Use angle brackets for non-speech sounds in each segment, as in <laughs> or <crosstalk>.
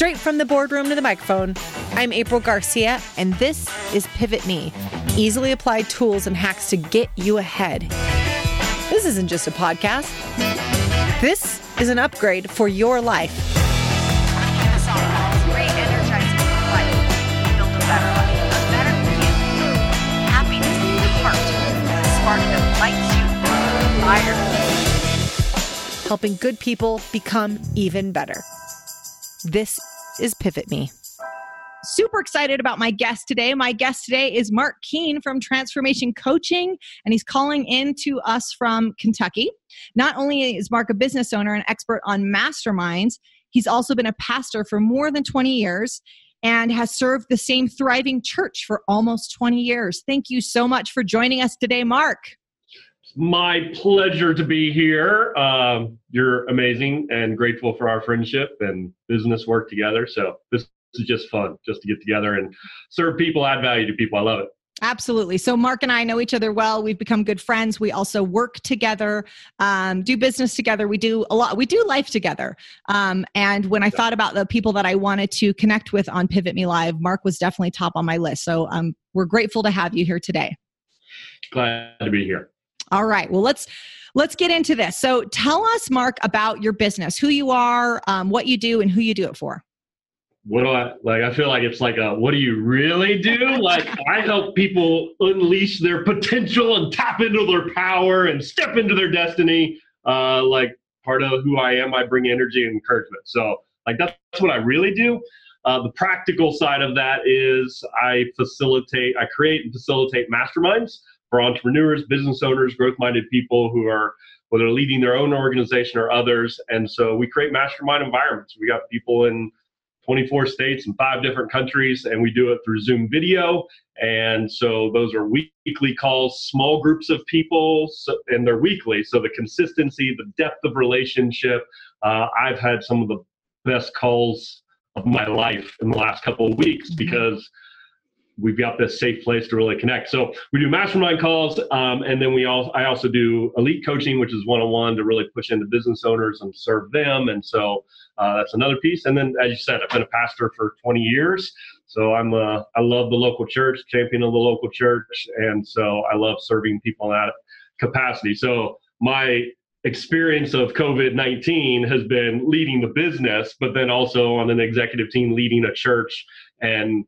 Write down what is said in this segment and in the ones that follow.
Straight from the boardroom to the microphone, I'm April Garcia, and this is Pivot Me easily applied tools and hacks to get you ahead. This isn't just a podcast, this is an upgrade for your life. Helping good people become even better. This is Pivot Me. Super excited about my guest today. My guest today is Mark Keene from Transformation Coaching, and he's calling in to us from Kentucky. Not only is Mark a business owner and expert on masterminds, he's also been a pastor for more than 20 years and has served the same thriving church for almost 20 years. Thank you so much for joining us today, Mark my pleasure to be here. Um, you're amazing and grateful for our friendship and business work together. So this is just fun, just to get together and serve people, add value to people. I love it. Absolutely. So, Mark and I know each other well. We've become good friends. We also work together, um, do business together. We do a lot. We do life together. Um, and when I thought about the people that I wanted to connect with on Pivot Me Live, Mark was definitely top on my list. So, um, we're grateful to have you here today. Glad to be here. All right. Well, let's let's get into this. So, tell us, Mark, about your business, who you are, um, what you do, and who you do it for. What do I like? I feel like it's like a what do you really do? Like I help people unleash their potential and tap into their power and step into their destiny. Uh, like part of who I am, I bring energy and encouragement. So, like that's, what I really do. Uh, the practical side of that is I facilitate, I create and facilitate masterminds for entrepreneurs, business owners, growth minded people who are whether leading their own organization or others. And so we create mastermind environments. We got people in 24 states and five different countries, and we do it through Zoom video. And so those are weekly calls, small groups of people, so, and they're weekly. So the consistency, the depth of relationship. Uh, I've had some of the best calls of my life in the last couple of weeks mm-hmm. because we've got this safe place to really connect. So we do mastermind calls, um, and then we all I also do elite coaching, which is one on one to really push into business owners and serve them. And so uh, that's another piece. And then, as you said, I've been a pastor for 20 years, so I'm uh, I love the local church, champion of the local church, and so I love serving people in that capacity. So my experience of COVID 19 has been leading the business, but then also on an executive team leading a church and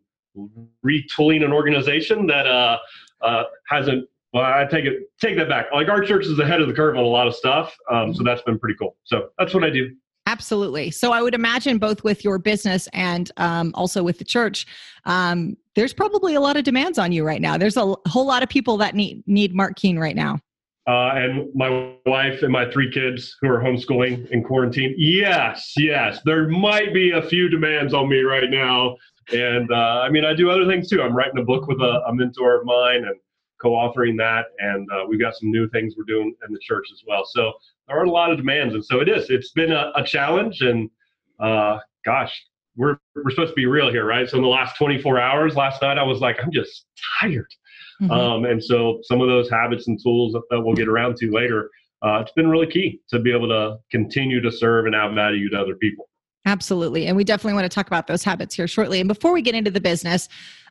retooling an organization that uh, uh, hasn't. Well, I take it take that back. Like our church is ahead of the curve on a lot of stuff, um, so that's been pretty cool. So that's what I do. Absolutely. So I would imagine both with your business and um, also with the church, um, there's probably a lot of demands on you right now. There's a whole lot of people that need need Mark Keen right now. Uh, and my wife and my three kids who are homeschooling in quarantine. Yes, yes, there might be a few demands on me right now and uh, I mean, I do other things too. I'm writing a book with a, a mentor of mine and co-authoring that, and uh, we've got some new things we're doing in the church as well. So there are a lot of demands, and so it is. It's been a, a challenge, and uh, gosh, we're we're supposed to be real here, right? So in the last 24 hours, last night I was like, I'm just tired, mm-hmm. um, and so some of those habits and tools that, that we'll get around to later. Uh, it's been really key to be able to continue to serve and add value to other people. Absolutely. And we definitely want to talk about those habits here shortly. And before we get into the business,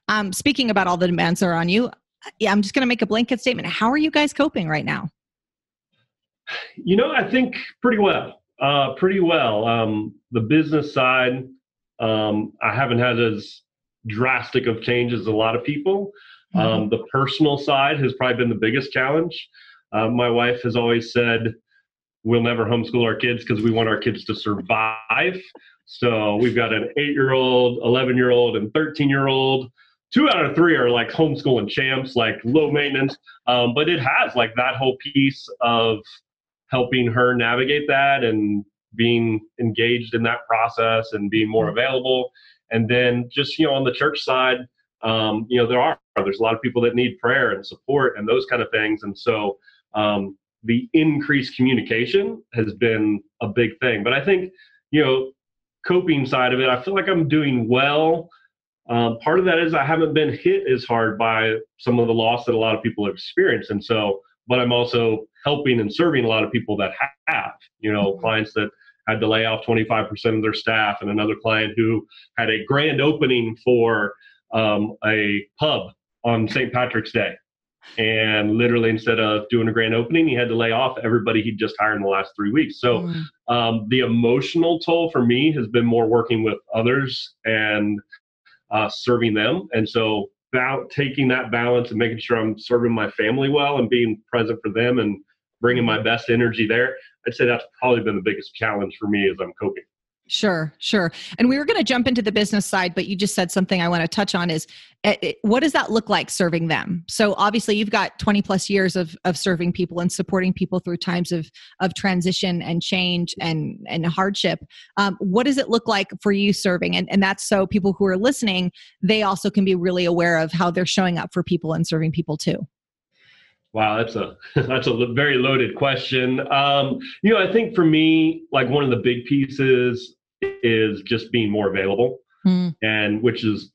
um, speaking about all the demands that are on you, yeah, I'm just going to make a blanket statement. How are you guys coping right now? You know, I think pretty well. Uh, pretty well. Um, the business side, um, I haven't had as drastic of changes as a lot of people. Mm-hmm. Um, the personal side has probably been the biggest challenge. Uh, my wife has always said, we'll never homeschool our kids because we want our kids to survive. So we've got an eight year old, 11 year old, and 13 year old. Two out of three are like homeschooling champs, like low maintenance. Um, but it has like that whole piece of helping her navigate that and being engaged in that process and being more available. And then just, you know, on the church side, um, you know, there are, there's a lot of people that need prayer and support and those kind of things. And so, um, the increased communication has been a big thing. But I think, you know, coping side of it, I feel like I'm doing well. Um, part of that is I haven't been hit as hard by some of the loss that a lot of people have experienced. And so, but I'm also helping and serving a lot of people that have, you know, mm-hmm. clients that had to lay off 25% of their staff, and another client who had a grand opening for um, a pub on St. Patrick's Day. And literally, instead of doing a grand opening, he had to lay off everybody he'd just hired in the last three weeks. So, mm. um, the emotional toll for me has been more working with others and uh, serving them. And so, about taking that balance and making sure I'm serving my family well and being present for them and bringing my best energy there. I'd say that's probably been the biggest challenge for me as I'm coping. Sure, sure. And we were going to jump into the business side, but you just said something I want to touch on is eh, eh, what does that look like serving them? So obviously you've got 20 plus years of, of serving people and supporting people through times of, of transition and change and, and hardship. Um, what does it look like for you serving? And, and that's so people who are listening, they also can be really aware of how they're showing up for people and serving people too. Wow, that's a <laughs> that's a very loaded question. Um, you know, I think for me, like one of the big pieces is just being more available, mm. and which is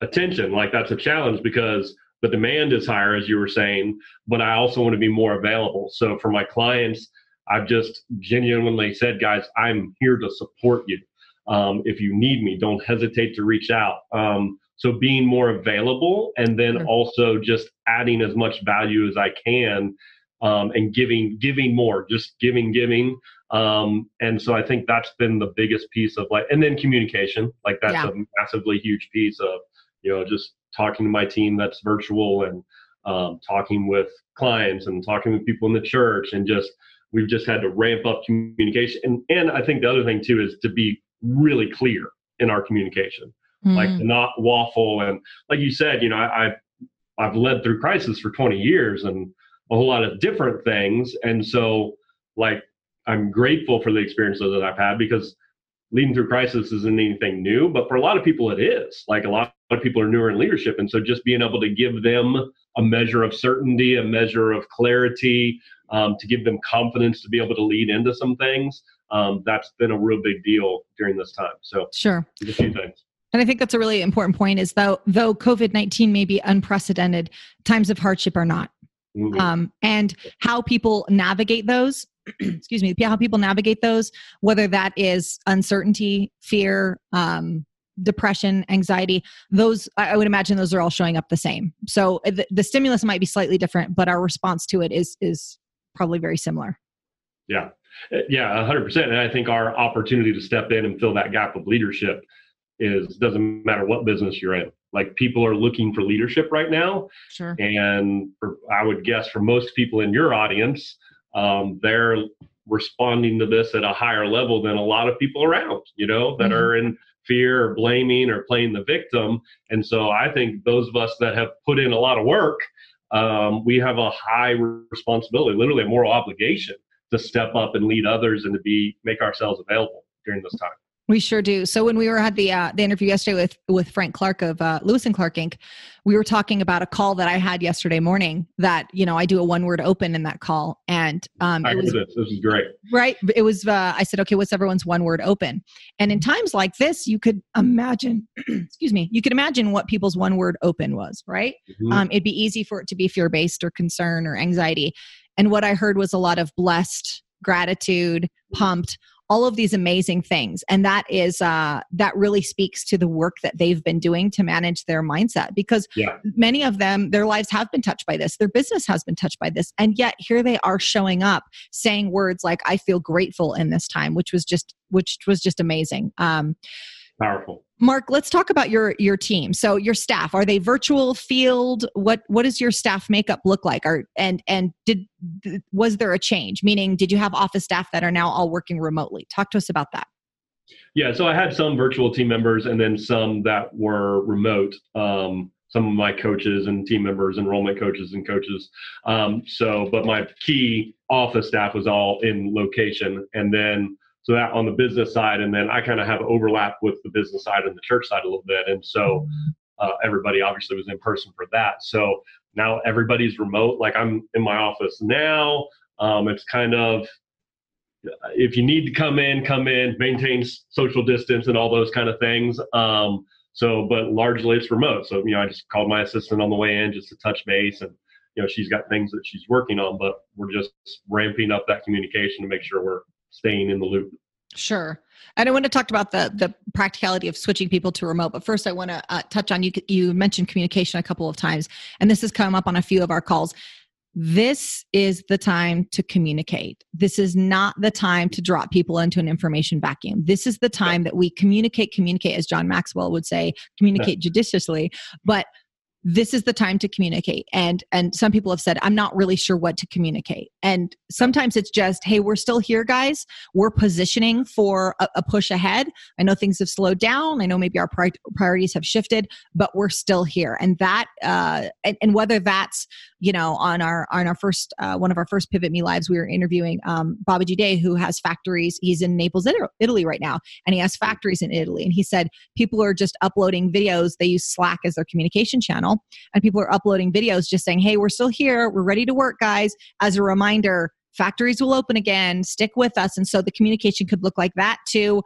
attention. Like that's a challenge because the demand is higher, as you were saying, but I also want to be more available. So for my clients, I've just genuinely said, guys, I'm here to support you. Um, if you need me, don't hesitate to reach out. Um, so being more available and then sure. also just adding as much value as I can um, and giving giving more, just giving, giving. Um, and so I think that's been the biggest piece of like, and then communication, like that's yeah. a massively huge piece of, you know, just talking to my team that's virtual and um, talking with clients and talking with people in the church and just we've just had to ramp up communication. And and I think the other thing too is to be really clear in our communication mm. like not waffle. And like you said, you know, I, I've, I've led through crisis for 20 years and a whole lot of different things. And so, like, I'm grateful for the experiences that I've had because leading through crisis isn't anything new, but for a lot of people, it is. Like, a lot of people are newer in leadership. And so, just being able to give them a measure of certainty, a measure of clarity, um, to give them confidence to be able to lead into some things, um, that's been a real big deal during this time. So, sure. A few things. And I think that's a really important point is though though COVID nineteen may be unprecedented, times of hardship are not. Mm-hmm. Um, and how people navigate those, <clears throat> excuse me, how people navigate those, whether that is uncertainty, fear, um, depression, anxiety, those I would imagine those are all showing up the same. So uh, the, the stimulus might be slightly different, but our response to it is is probably very similar. Yeah, uh, yeah, hundred percent. And I think our opportunity to step in and fill that gap of leadership is doesn't matter what business you're in. Like people are looking for leadership right now. Sure. And for, I would guess for most people in your audience, um, they're responding to this at a higher level than a lot of people around, you know, that mm-hmm. are in fear or blaming or playing the victim. And so I think those of us that have put in a lot of work, um, we have a high responsibility, literally a moral obligation to step up and lead others and to be make ourselves available during this time. We sure do. So when we were at the uh, the interview yesterday with with Frank Clark of uh, Lewis and Clark Inc., we were talking about a call that I had yesterday morning. That you know I do a one word open in that call, and um, I it was, this. This is great. Right. It was. Uh, I said, okay, what's everyone's one word open? And in times like this, you could imagine. <clears throat> excuse me. You could imagine what people's one word open was. Right. Mm-hmm. Um, it'd be easy for it to be fear based or concern or anxiety. And what I heard was a lot of blessed, gratitude, pumped all of these amazing things. And that is uh, that really speaks to the work that they've been doing to manage their mindset because yeah. many of them their lives have been touched by this. Their business has been touched by this. And yet here they are showing up saying words like i feel grateful in this time which was just which was just amazing. Um, powerful. Mark let's talk about your your team. So your staff are they virtual field? What what does your staff makeup look like? Are and and did was there a change? Meaning did you have office staff that are now all working remotely? Talk to us about that. Yeah so i had some virtual team members and then some that were remote um, some of my coaches and team members enrollment coaches and coaches. Um, so but my key office staff was all in location. And then so that on the business side and then i kind of have overlap with the business side and the church side a little bit. And so uh, everybody obviously was in person for that. So now everybody's remote. Like i'm in my office now. Um, it's kind of if you need to come in come in maintain social distance and all those kind of things. Um, so but largely it's remote. So you know i just called my assistant on the way in just to touch base and you know she's got things that she's working on but we're just ramping up that communication to make sure we're staying in the loop. Sure. And I want to talk about the the practicality of switching people to remote, but first I want to uh, touch on you. You mentioned communication a couple of times, and this has come up on a few of our calls. This is the time to communicate. This is not the time to drop people into an information vacuum. This is the time that we communicate, communicate, as John Maxwell would say, communicate judiciously. But this is the time to communicate. And and some people have said i'm not really sure what to communicate. And sometimes it's just hey we're still here guys. We're positioning for a, a push ahead. I know things have slowed down. I know maybe our pri- priorities have shifted but we're still here. And that uh and, and whether that's you know on our on our first uh, one of our first pivot me lives we were interviewing um bobby Day, who has factories he's in naples italy right now and he has factories in italy and he said people are just uploading videos they use slack as their communication channel and people are uploading videos just saying, hey, we're still here. We're ready to work, guys. As a reminder, factories will open again. Stick with us. And so the communication could look like that too.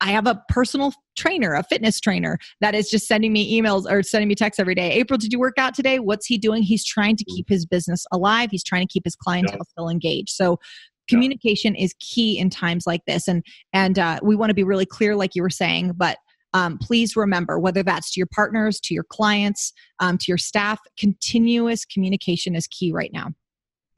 I have a personal trainer, a fitness trainer that is just sending me emails or sending me texts every day. April, did you work out today? What's he doing? He's trying to keep his business alive. He's trying to keep his clientele yeah. still engaged. So communication yeah. is key in times like this and and uh, we want to be really clear like you were saying but um, please remember whether that's to your partners, to your clients, um, to your staff, continuous communication is key right now.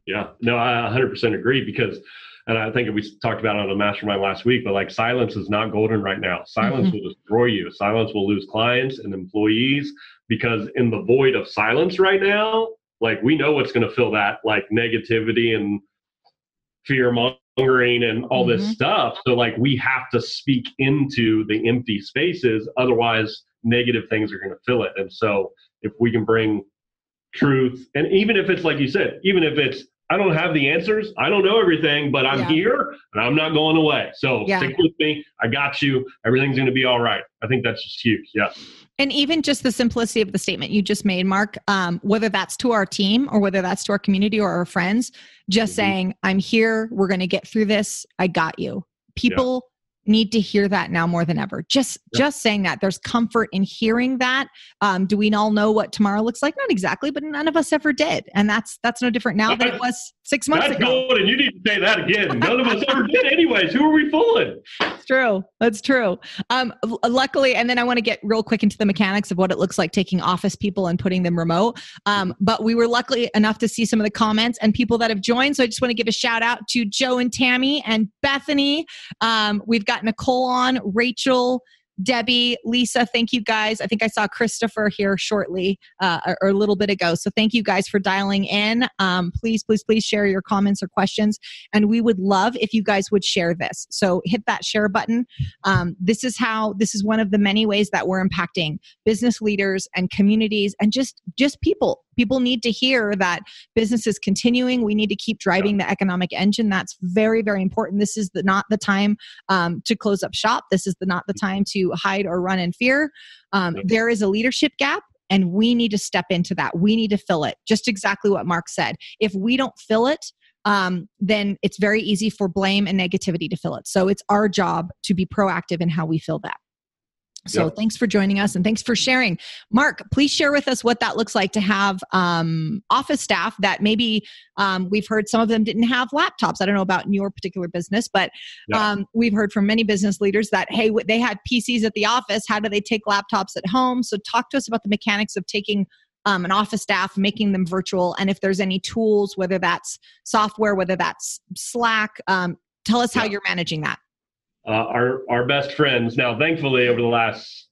Yeah, no, I 100% agree because, and I think we talked about it on a mastermind last week, but like silence is not golden right now. Silence mm-hmm. will destroy you. Silence will lose clients and employees because in the void of silence right now, like we know what's going to fill that like negativity and fear mongering and all mm-hmm. this stuff. So like we have to speak into the empty spaces, otherwise negative things are going to fill it. And so if we can bring truth, and even if it's like you said, even if it's I don't have the answers, I don't know everything, but I'm yeah. here and I'm not going away. So yeah. stick with me. I got you. Everything's going to be all right. I think that's just huge. Yeah. And even just the simplicity of the statement you just made, Mark, um, whether that's to our team or whether that's to our community or our friends, just mm-hmm. saying, I'm here, we're going to get through this, I got you. People need to hear that now more than ever. Just yeah. just saying that there's comfort in hearing that. Um, do we all know what tomorrow looks like? Not exactly but none of us ever did. And that's that's no different now than it was six <laughs> months that's ago. good and you need to say that again. None of us ever did anyways. Who are we fooling? It's true. That's true. Um, luckily and then i want to get real quick into the mechanics of what it looks like taking office people and putting them remote. Um, but we were lucky enough to see some of the comments and people that have joined so i just want to give a shout out to joe and tammy and bethany. Um, we've got got Nicole on, Rachel, Debbie, Lisa, thank you guys. I think I saw Christopher here shortly uh, or, a little bit ago. So thank you guys for dialing in. Um, please, please, please share your comments or questions. And we would love if you guys would share this. So hit that share button. Um, this is how, this is one of the many ways that we're impacting business leaders and communities and just, just people people need to hear that business is continuing. We need to keep driving the economic engine. That's very very important. This is the, not the time um, to close up shop. This is the, not the time to hide or run in fear. Um, there is a leadership gap and we need to step into that. We need to fill it. Just exactly what mark said. If we don't fill it um, then it's very easy for blame and negativity to fill it. So it's our job to be proactive in how we fill that so yep. thanks for joining us and thanks for sharing. Mark, please share with us what that looks like to have um, office staff that maybe um, we've heard some of them didn't have laptops. I don't know about in your particular business, but yep. um, we've heard from many business leaders that, hey, they had PCs at the office. How do they take laptops at home? So talk to us about the mechanics of taking um, an office staff, making them virtual, and if there's any tools, whether that's software, whether that's Slack. Um, tell us how you're managing that uh, our our best friends. Now, thankfully, over the last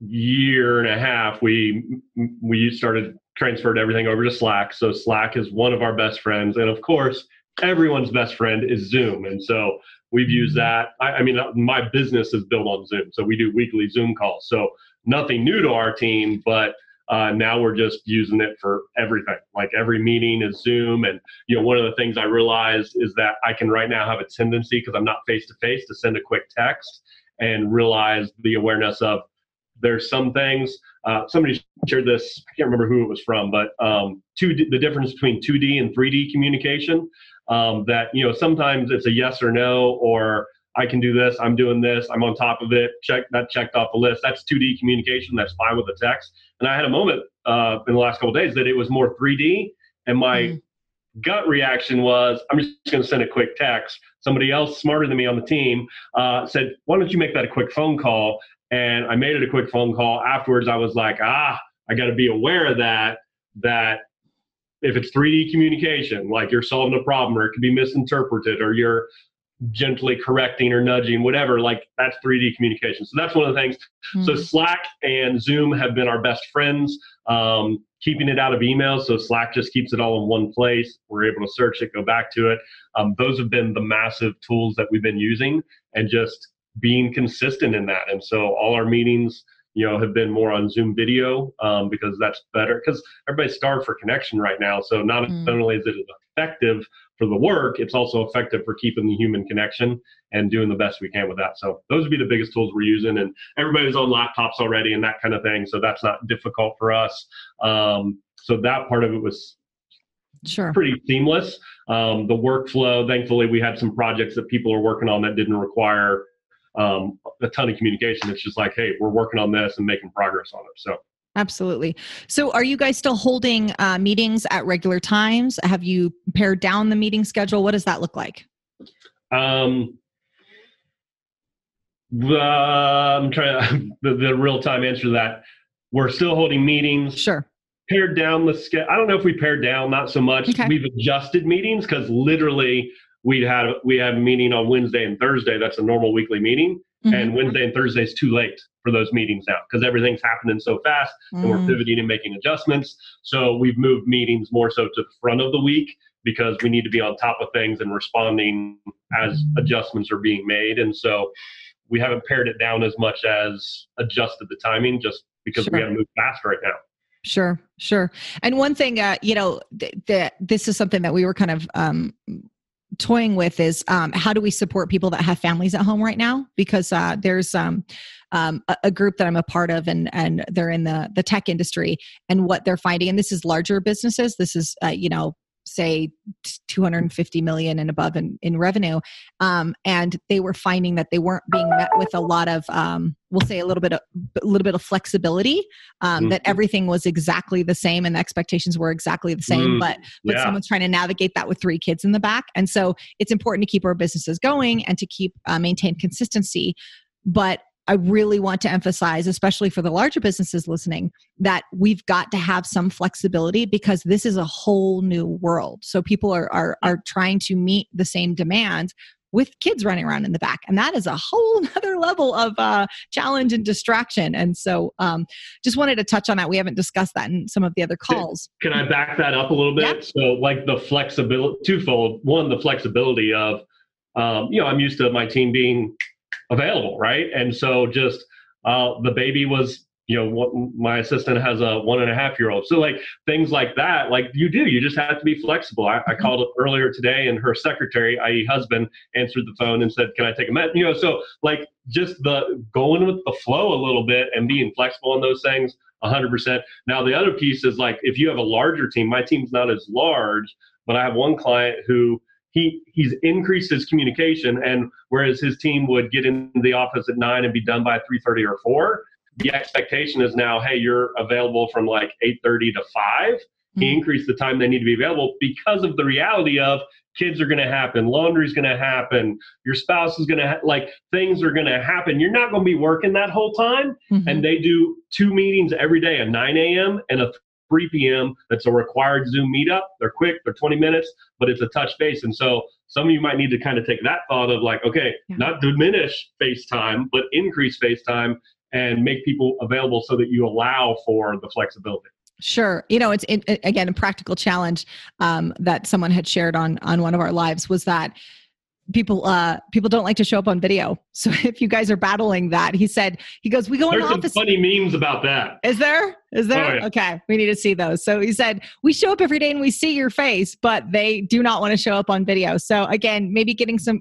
year and a half, we we started transferred everything over to Slack. So Slack is one of our best friends, and of course, everyone's best friend is Zoom. And so we've used that. I, I mean, my business is built on Zoom, so we do weekly Zoom calls. So nothing new to our team, but uh, now we're just using it for everything. Like every meeting is Zoom. And, you know, one of the things I realized is that I can right now have a tendency, because I'm not face to face, to send a quick text and realize the awareness of there's some things. Uh, somebody shared this, I can't remember who it was from, but um, two, the difference between 2D and 3D communication. Um, that, you know, sometimes it's a yes or no, or I can do this, I'm doing this, I'm on top of it, check that checked off the list. That's 2D communication, that's fine with the text. And I had a moment uh, in the last couple days that it was more 3D, and my mm. gut reaction was, I'm just going to send a quick text. somebody else smarter than me on the team uh, said, "Why don't you make that a quick phone call?" And I made it a quick phone call. Afterwards, I was like, "Ah, I got to be aware of that. That if it's 3D communication, like you're solving a problem, or it could be misinterpreted, or you're gently correcting or nudging, whatever, like that's 3D communication. So that's one of the things. Mm-hmm. So Slack and Zoom have been our best friends, um, keeping it out of emails. So Slack just keeps it all in one place. We're able to search it, go back to it. Um, those have been the massive tools that we've been using and just being consistent in that. And so all our meetings, you know, have been more on Zoom video um, because that's better because everybody's starved for connection right now. So not, mm. not only is it effective for the work, it's also effective for keeping the human connection and doing the best we can with that. So those would be the biggest tools we're using, and everybody's on laptops already and that kind of thing. So that's not difficult for us. Um, so that part of it was sure pretty seamless. Um, the workflow, thankfully, we had some projects that people are working on that didn't require um, a ton of communication. It's just like, hey, we're working on this and making progress on it. So Absolutely. So, are you guys still holding uh, meetings at regular times? Have you pared down the meeting schedule? What does that look like? Um, the, I'm trying to, <laughs> the, the real time answer to that. We're still holding meetings. Sure. Pared down the schedule. I don't know if we pared down, not so much. Okay. We've adjusted meetings because literally we had we had a meeting on Wednesday and Thursday. That's a normal weekly meeting. Mm-hmm. And Wednesday and Thursday is too late for those meetings now because everything's happening so fast mm. and we're mm. pivoting and making adjustments. So we've moved meetings more so to the front of the week because we need to be on top of things and responding as adjustments are being made. And so we haven't pared it down as much as adjusted the timing just because sure. we have to move fast right now. Sure, sure. And one thing, uh, you know, th- th- this is something that we were kind of um, toying with is um, how do we support people that have families at home right now? Because uh, there's um, um, a, group that I'm a part of, and and they're in the the tech industry, and what they're finding, and this is larger businesses. This is uh, you know say 250 million and above in, in revenue um, and they were finding that they weren't being met with a lot of um, we'll say a little bit of a little bit of flexibility um, mm-hmm. that everything was exactly the same and the expectations were exactly the same mm, but but yeah. someone's trying to navigate that with three kids in the back and so it's important to keep our businesses going and to keep uh, maintain consistency but I really want to emphasize, especially for the larger businesses listening, that we've got to have some flexibility because this is a whole new world. So people are are, are trying to meet the same demands with kids running around in the back. And that is a whole <laughs> other level of uh, challenge and distraction. And so um, just wanted to touch on that. We haven't discussed that in some of the other calls. can i back that up a little bit? So like the flexibility twofold. One the flexibility of um, you know i'm used to my team being available, right? And so just uh, the baby was, you know, what, my assistant has a one and a half year old. So like things like that, like you do, you just have to be flexible. I, I mm-hmm. called up earlier today, and her secretary, i.e., husband, answered the phone and said, "Can I take a minute?" You know, so like just the going with the flow a little bit and being flexible on those things. 100%. Now, the other piece is like if you have a larger team, my team's not as large, but I have one client who he he's increased his communication and whereas his team would get in the office at 9 and be done by 3:30 or 4 the expectation is now hey you're available from like 8:30 to 5 mm-hmm. he increased the time they need to be available because of the reality of kids are going to happen laundry's going to happen your spouse is going to ha- like things are going to happen you're not going to be working that whole time mm-hmm. and they do two meetings every day at 9 a.m and a 3 p.m. That's a required Zoom meetup. They're quick, they're 20 minutes, but it's a touch base. And so some of you might need to kind of take that thought of like, okay, yeah. not diminish FaceTime, but increase FaceTime and make people available so that you allow for the flexibility. Sure. You know, it's it, again a practical challenge um, that someone had shared on on one of our lives was that people uh people don't like to show up on video. <laughs> So if you guys are battling that he said he goes we go There's in the office funny memes about that. Is there? Is there? Oh, yeah. okay. We need to see those. So he said we show up every day and we see your face but they do not want to show up on video. So again maybe getting some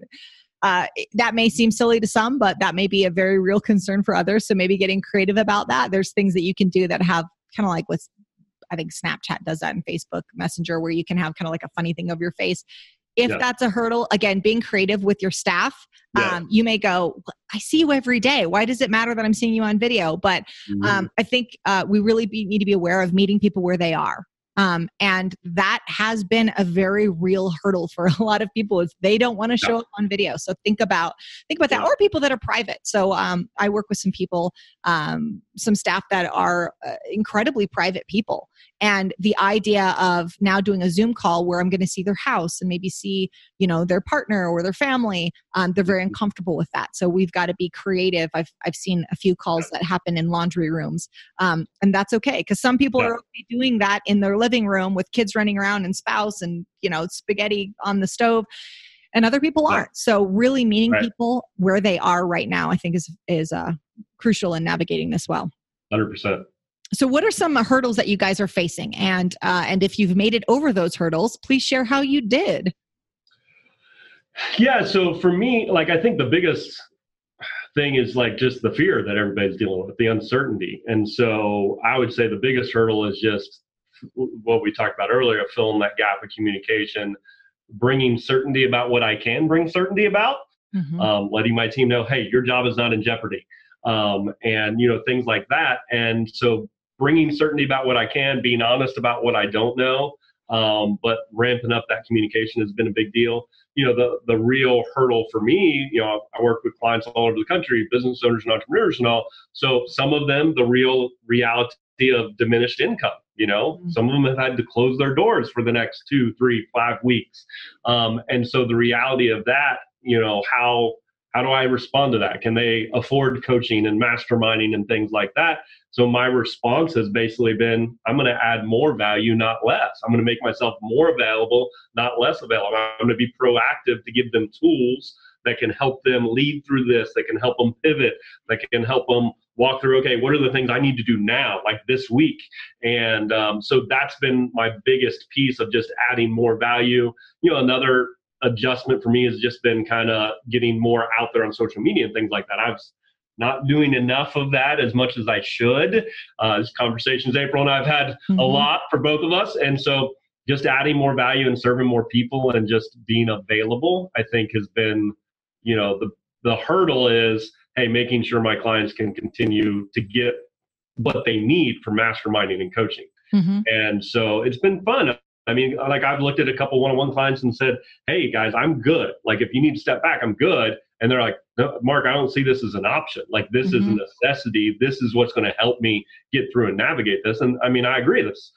uh, that may seem silly to some, but that may be a very real concern for others. So maybe getting creative about that. There's things that you can do that have kind of like with I think Snapchat does that in Facebook Messenger, where you can have kind of like a funny thing of your face if yeah. that's a hurdle again being creative with your staff yeah. um, you may go i see you every day why does it matter that i'm seeing you on video but mm-hmm. um, i think uh, we really be, need to be aware of meeting people where they are Um, and that has been a very real hurdle for <laughs> a lot of people is they don't want to show up on video. So think about think about that, or people that are private. So um, I work with some people, um, some staff that are uh, incredibly private people, and the idea of now doing a Zoom call where I'm going to see their house and maybe see you know their partner or their family, um, they're very mm-hmm. uncomfortable with that. So we've got to be creative. I've I've seen a few calls that happen in laundry rooms, um, and that's okay because some people yeah. are okay doing that in their living room with kids running around and spouse and you know spaghetti on the stove and other people aren't so really meeting right. people where they are right now i think is is uh, crucial in navigating this well. 100% so what are some hurdles that you guys are facing? And uh, and if you've made it over those hurdles please share how you did. Yeah so for me like i think the biggest thing is like just the fear that everybody's dealing with the uncertainty. And so i would say the biggest hurdle is just what we talked about earlier, filling that gap of communication, bringing certainty about what I can bring certainty about, mm-hmm. um, letting my team know, hey, your job is not in jeopardy, um, and you know things like that. And so bringing certainty about what I can, being honest about what I don't know, um, but ramping up that communication has been a big deal. You know, the the real hurdle for me, you know, I work with clients all over the country, business owners and entrepreneurs and all. So some of them, the real reality of diminished income you know, mm-hmm. some of them have had to close their doors for the next two, three, five weeks. Um, and so the reality of that, you know, how how do I respond to that? Can they afford coaching and masterminding and things like that? So my response has basically been, I'm going to add more value, not less. I'm going to make myself more available, not less available. I'm going to be proactive to give them tools that can help them lead through this, that can help them pivot, that can help them walk through okay what are the things i need to do now like this week and um, so that's been my biggest piece of just adding more value you know another adjustment for me has just been kind of getting more out there on social media and things like that i've not doing enough of that as much as i should uh, these conversations april and i've had mm-hmm. a lot for both of us and so just adding more value and serving more people and just being available i think has been you know the the hurdle is hey, making sure my clients can continue to get what they need for masterminding and coaching. Mm-hmm. And so it's been fun. I mean, like I've looked at a couple one-on-one clients and said, "Hey guys, I'm good. Like if you need to step back, I'm good." And they're like, no, "Mark, I don't see this as an option. Like this mm-hmm. is a mm-hmm. necessity. This is what's going to help me get through and navigate this." And I mean, I agree. This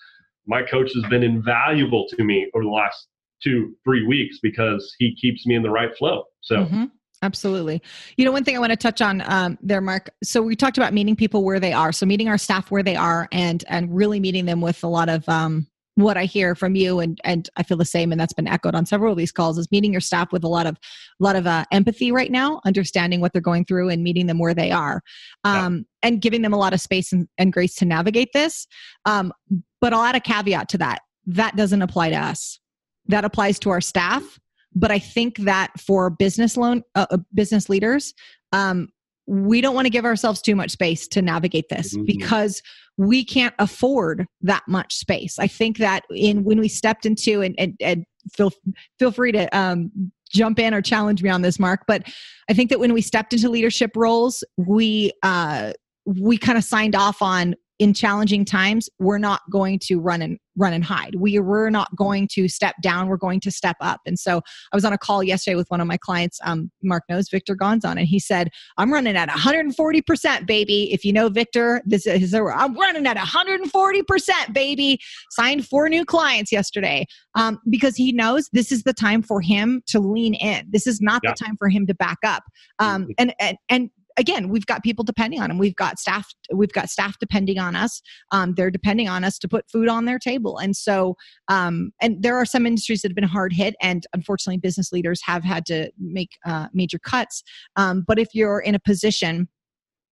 my coach has been invaluable to me over the last two, three weeks because he keeps me in the right flow. So. Mm-hmm. Absolutely. You know, one thing I want to touch on um, there, Mark. So we talked about meeting people where they are. So meeting our staff where they are, and and really meeting them with a lot of um, what I hear from you, and and I feel the same, and that's been echoed on several of these calls. Is meeting your staff with a lot of a lot of uh, empathy right now, understanding what they're going through, and meeting them where they are, um, yeah. and giving them a lot of space and, and grace to navigate this. Um, but I'll add a caveat to that. That doesn't apply to us. That applies to our staff but I think that for business loan uh, uh, business leaders, um, we don't want to give ourselves too much space to navigate this mm-hmm. because we can't afford that much space. I think that in when we stepped into and, and, and feel feel free to um, jump in or challenge me on this, Mark. But I think that when we stepped into leadership roles, we uh, we kind of signed off on in challenging times we're not going to run and run and hide. We we're not going to step down we're going to step up. And so i was on a call yesterday with one of my clients um, mark knows victor gonzon and he said i'm running at 140% baby. If you know victor this is i'm running at 140% baby. Signed four new clients yesterday um, because he knows this is the time for him to lean in. This is not yeah. the time for him to back up. Um, mm-hmm. and, and and again we've got people depending on them we've got staff we've got staff depending on us. Um, they're depending on us to put food on their table. And so um, and there are some industries that have been hard hit and unfortunately business leaders have had to make uh, major cuts. Um, but if you're in a position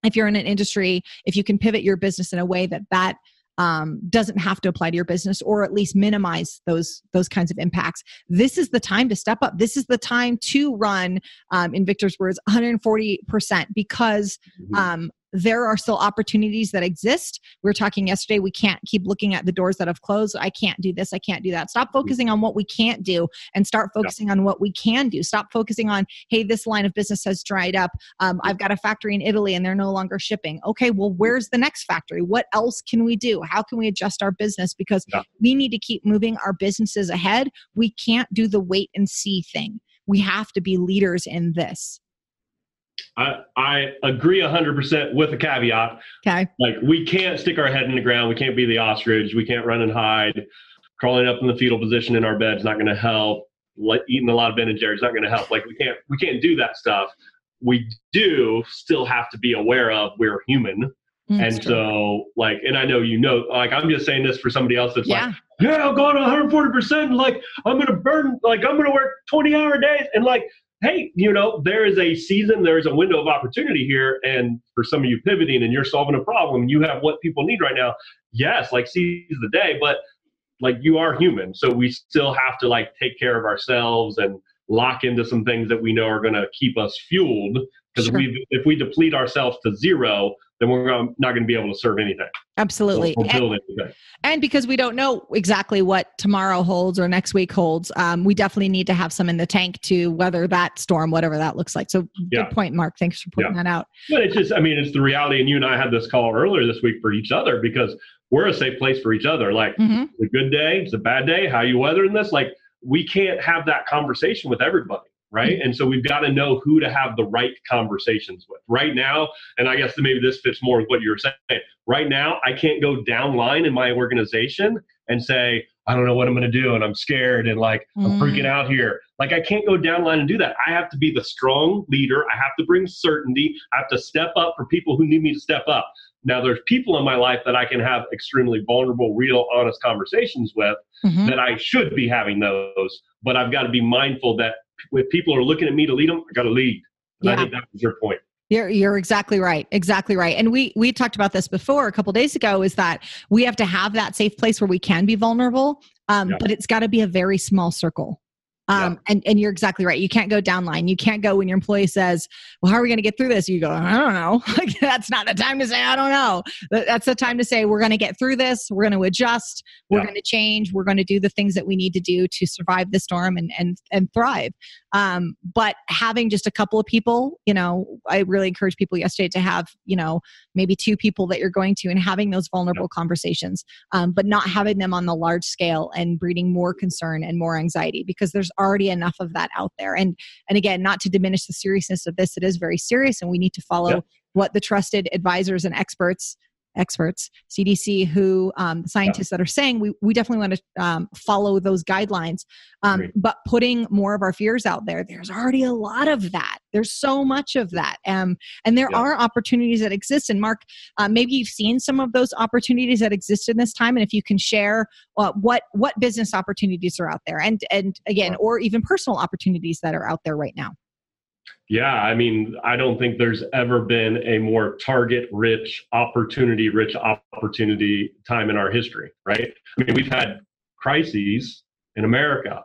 if you're in an industry if you can pivot your business in a way that that um, doesn't have to apply to your business or at least minimize those those kinds of impacts this is the time to step up this is the time to run um, in victor's words 140% because mm-hmm. um, there are still opportunities that exist. We were talking yesterday, we can't keep looking at the doors that have closed. I can't do this, I can't do that. Stop focusing on what we can't do and start focusing yeah. on what we can do. Stop focusing on, hey, this line of business has dried up. Um, I've got a factory in Italy and they're no longer shipping. Okay, well, where's the next factory? What else can we do? How can we adjust our business? Because yeah. we need to keep moving our businesses ahead. We can't do the wait and see thing. We have to be leaders in this. I, I agree 100% with a caveat. Okay. Like, we can't stick our head in the ground. We can't be the ostrich. We can't run and hide. Crawling up in the fetal position in our bed is not going to help. Like, eating a lot of Ben and Jerry's not going to help. Like, we can't, we can't do that stuff. We do still have to be aware of we're human. Mm, and so, like, and I know you know, like, I'm just saying this for somebody else that's yeah. like, yeah, I'll go to 140%. Like, I'm going to burn, like, I'm going to work 20 hour days. And, like, hey, you know, there is a season, there is a window of opportunity here. And for some of you pivoting and you're solving a problem, you have what people need right now. Yes, like seize the day, but like you are human. So we still have to like take care of ourselves and lock into some things that we know are going to keep us fueled. Because sure. if we if we deplete ourselves to zero, then we're not going to be able to serve anything. Absolutely. And, anything. and, because we don't know exactly what tomorrow holds or next week holds, um, we definitely need to have some in the tank to weather that storm, whatever that looks like. So yeah. good point, Mark. Thanks for putting yeah. that out. But it's just, I mean, it's the reality. And you and I had this call earlier this week for each other because we're a safe place for each other. Like mm-hmm. a good day, it's a bad day. How you weathering this? Like we can't have that conversation with everybody right? And so we've got to know who to have the right conversations with. Right now, and I guess maybe this fits more with what you were saying. Right now, I can't go down line in my organization and say, I don't know what I'm going to do and I'm scared and like mm. I'm freaking out here. Like I can't go down line and do that. I have to be the strong leader. I have to bring certainty. I have to step up for people who need me to step up. Now there's people in my life that I can have extremely vulnerable, real, honest conversations with mm-hmm. that I should be having those, but I've got to be mindful that if people are looking at me to lead them, I got to lead. And yeah. I think that was your point. You're, you're exactly right. Exactly right. And we we talked about this before a couple days ago. Is that we have to have that safe place where we can be vulnerable, um, yeah. but it's got to be a very small circle. Um, yeah. and, and you're exactly right. You can't go downline. You can't go when your employee says, well, how are we going to get through this? You go, I don't know. <laughs> like, that's not the time to say, I don't know. That's the time to say, we're going to get through this. We're going to adjust. We're yeah. going to change. We're going to do the things that we need to do to survive the storm and, and, and thrive. Um, but having just a couple of people, you know, I really encourage people yesterday to have, you know, maybe two people that you're going to and having those vulnerable yeah. conversations, um, but not having them on the large scale and breeding more concern and more anxiety because there's already enough of that out there. And and again, not to diminish the seriousness of this, it is very serious, and we need to follow yeah. what the trusted advisors and experts experts, CDC, who um, scientists yeah. that are saying we, we definitely want to um, follow those guidelines. Um, but putting more of our fears out there, there's already a lot of that. There's so much of that. Um, and there yeah. are opportunities that exist. And Mark, uh, maybe you've seen some of those opportunities that exist in this time. And if you can share uh, what what business opportunities are out there, and and again, or even personal opportunities that are out there right now. Yeah, I mean, I don't think there's ever been a more target rich, opportunity rich opportunity time in our history, right? I mean, we've had crises in America,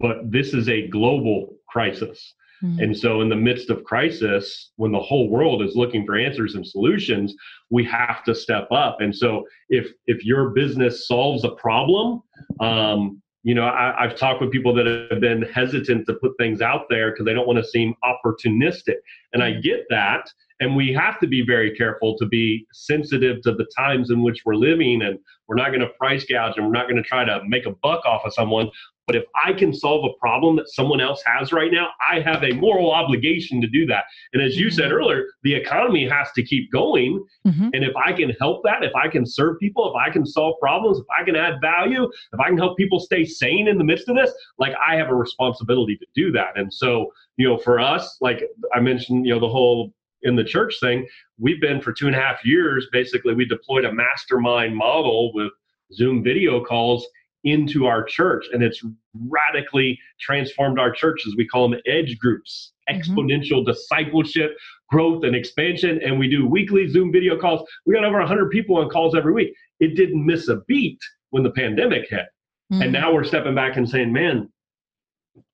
but this is a global crisis. Mm-hmm. And so, in the midst of crisis, when the whole world is looking for answers and solutions, we have to step up. And so, if if your business solves a problem, um, you know, I, have talked with people that have been hesitant to put things out there because they don't want to seem opportunistic. And I mm. get that. And we have to be very careful to be sensitive to the times in which we're living. And we're not going to price gouge and we're not going to try to make a buck off of someone. But if I can solve a problem that someone else has right now, I have a moral obligation to do that. And as you said mm-hmm. earlier, the economy has to keep going. Mm-hmm. And if I can help that, if I can serve people, if I can solve problems, if I can add value, if I can help people stay sane in the midst of this, like I have a responsibility to do that. And so, you know, for us, like I mentioned, you know, the whole in the church thing, we've been for two and a half years, basically, we deployed a mastermind model with Zoom video calls into our church and it's radically transformed our churches we call them edge groups mm-hmm. exponential discipleship growth and expansion and we do weekly zoom video calls we got over 100 people on calls every week it didn't miss a beat when the pandemic hit mm-hmm. and now we're stepping back and saying man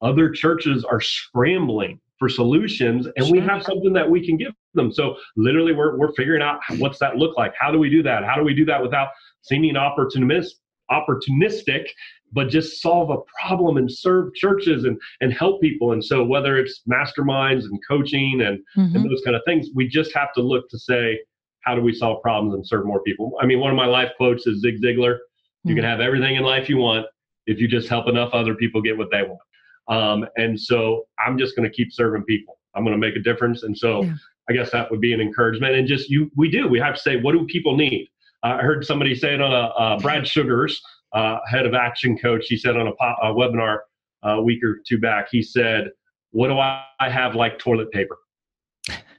other churches are scrambling for solutions and we have something that we can give them. So literally we're, we're figuring out what's that look like? How do we do that? How do we do that without seeming opportunist, opportunistic, but just solve a problem and serve churches and, and help people. And so whether it's masterminds and coaching and, mm-hmm. and those kind of things, we just have to look to say, how do we solve problems and serve more people? I mean, one of my life quotes is Zig Ziglar. You can mm. have everything in life you want if you just help enough other people get what they want. Um, and so I'm just going to keep serving people. I'm going to make a difference. And so yeah. I guess that would be an encouragement. And just you, we do. We have to say, what do people need? I heard somebody say it on a uh, Brad Sugars, uh, head of Action Coach. He said on a, pop, a webinar uh, a week or two back. He said, "What do I have like toilet paper?"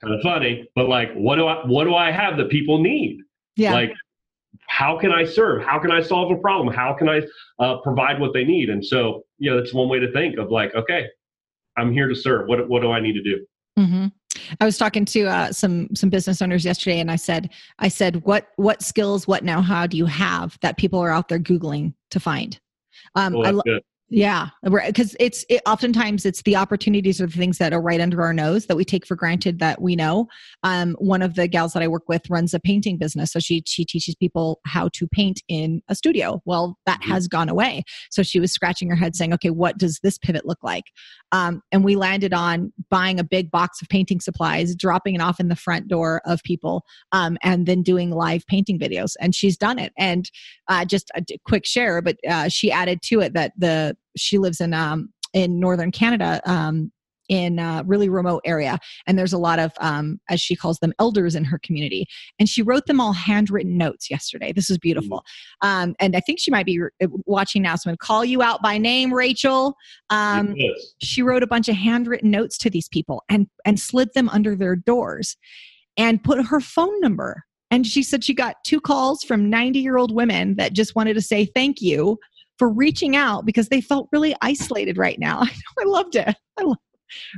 kind of funny, but like, what do I what do I have that people need? Yeah. Like, how can I serve? How can I solve a problem? How can I uh, provide what they need? And so, you know, that's one way to think of like, okay, I'm here to serve. What what do I need to do? Mm-hmm. I was talking to uh, some some business owners yesterday, and I said, I said, what what skills, what know how do you have that people are out there googling to find? Um, oh, I, yeah, because it's it, oftentimes it's the opportunities or the things that are right under our nose that we take for granted that we know. Um, one of the gals that I work with runs a painting business, so she she teaches people how to paint in a studio. Well, that mm-hmm. has gone away, so she was scratching her head saying, "Okay, what does this pivot look like?" Um, and we landed on buying a big box of painting supplies, dropping it off in the front door of people, um, and then doing live painting videos. And she's done it. And uh, just a quick share, but uh, she added to it that the she lives in um, in northern Canada. Um, in a really remote area and there's a lot of um, as she calls them elders in her community and she wrote them all handwritten notes yesterday this is beautiful mm. um, and i think she might be re- uh, watching now so i'm going to call you out by name rachel um, yes. she wrote a bunch of handwritten notes to these people and and slid them under their doors and put her phone number and she said she got two calls from 90 year old women that just wanted to say thank you for reaching out because they felt really isolated right now. <laughs> I loved it. I loved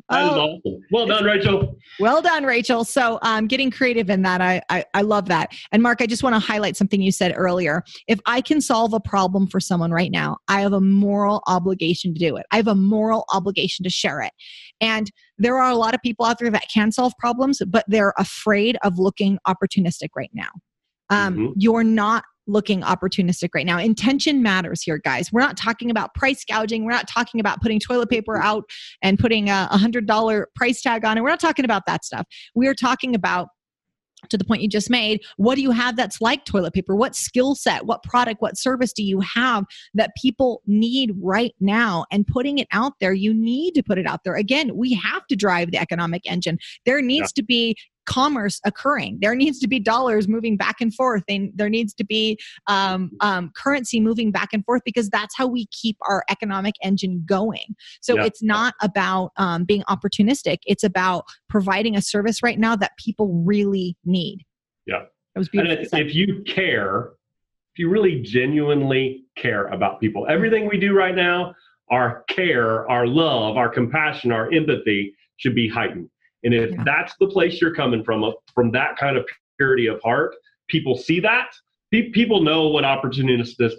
that is oh, awesome. Well done, Rachel. Well done, Rachel. So um, getting creative in that, I, I, I love that. And Mark, I just want to highlight something you said earlier. If I can solve a problem for someone right now, I have a moral obligation to do it. I have a moral obligation to share it. And there are a lot of people out there that can solve problems, but they're afraid of looking opportunistic right now. Um, mm-hmm. You're not looking opportunistic right now. Intention matters here, guys. We're not talking about price gouging. We're not talking about putting toilet paper out and putting a hundred dollar price tag on it. We're not talking about that stuff. We are talking about to the point you just made what do you have that's like toilet paper what skill set what product what service do you have that people need right now and putting it out there you need to put it out there again we have to drive the economic engine there needs yeah. to be commerce occurring. There needs to be dollars moving back and forth. And there needs to be um, um, currency moving back and forth because that's how we keep our economic engine going. So yeah. it's not about um, being opportunistic. It's about providing a service right now that people really need. Yeah. It was beautiful. If you care, if you really genuinely care about people, everything we do right now, our care, our love, our compassion, our empathy should be heightened. And if yeah. that's the place you're coming from, uh, from that kind of purity of heart, people see that. People know what opportunistic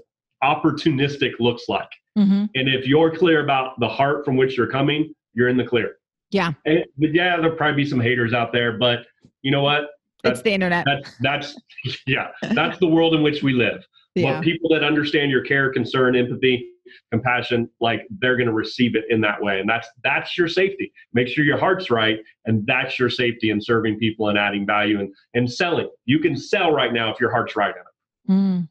opportunistic looks like. Mm-hmm. And if you're clear about the heart from which you're coming, you're in the clear. Yeah. And, yeah, there'll probably be some haters out there, but you know what? That's, it's the internet. That's that's <laughs> yeah. That's the world in which we live. Yeah. But people that understand your care, concern, empathy, compassion like they're going to receive it in that way and that's that's your safety make sure your heart's right and that's your safety in serving people and adding value and and selling you can sell right now if your heart's right in it mm.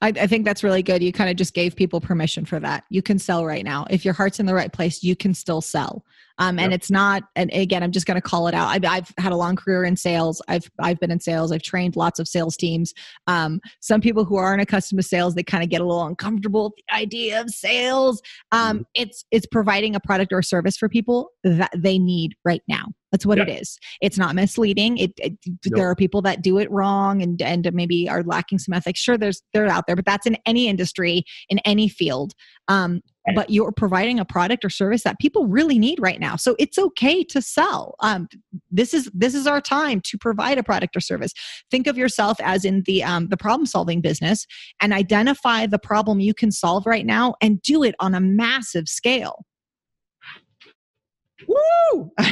I, I, think that's really good. You kind of just gave people permission for that. You can sell right now. If your heart's in the right place, you can still sell. Um, and yep. it's not. And again, I'm just going to call it out. I've, I've, had a long career in sales. I've I've been in sales. I've trained lots of sales teams. Um, some people who aren't accustomed to sales, they kind of get a little uncomfortable with the idea of sales. Um, mm-hmm. It's it's providing a product or service for people that they need right now. That's what yep. it is. It's not misleading. It, it there are people that do it wrong and and maybe are lacking some ethics. Sure, there's they're out there, but that's in any industry, in any field. Um, but you're providing a product or service that people really need right now so it's okay to sell um, this is this is our time to provide a product or service think of yourself as in the um, the problem solving business and identify the problem you can solve right now and do it on a massive scale Woo! <laughs>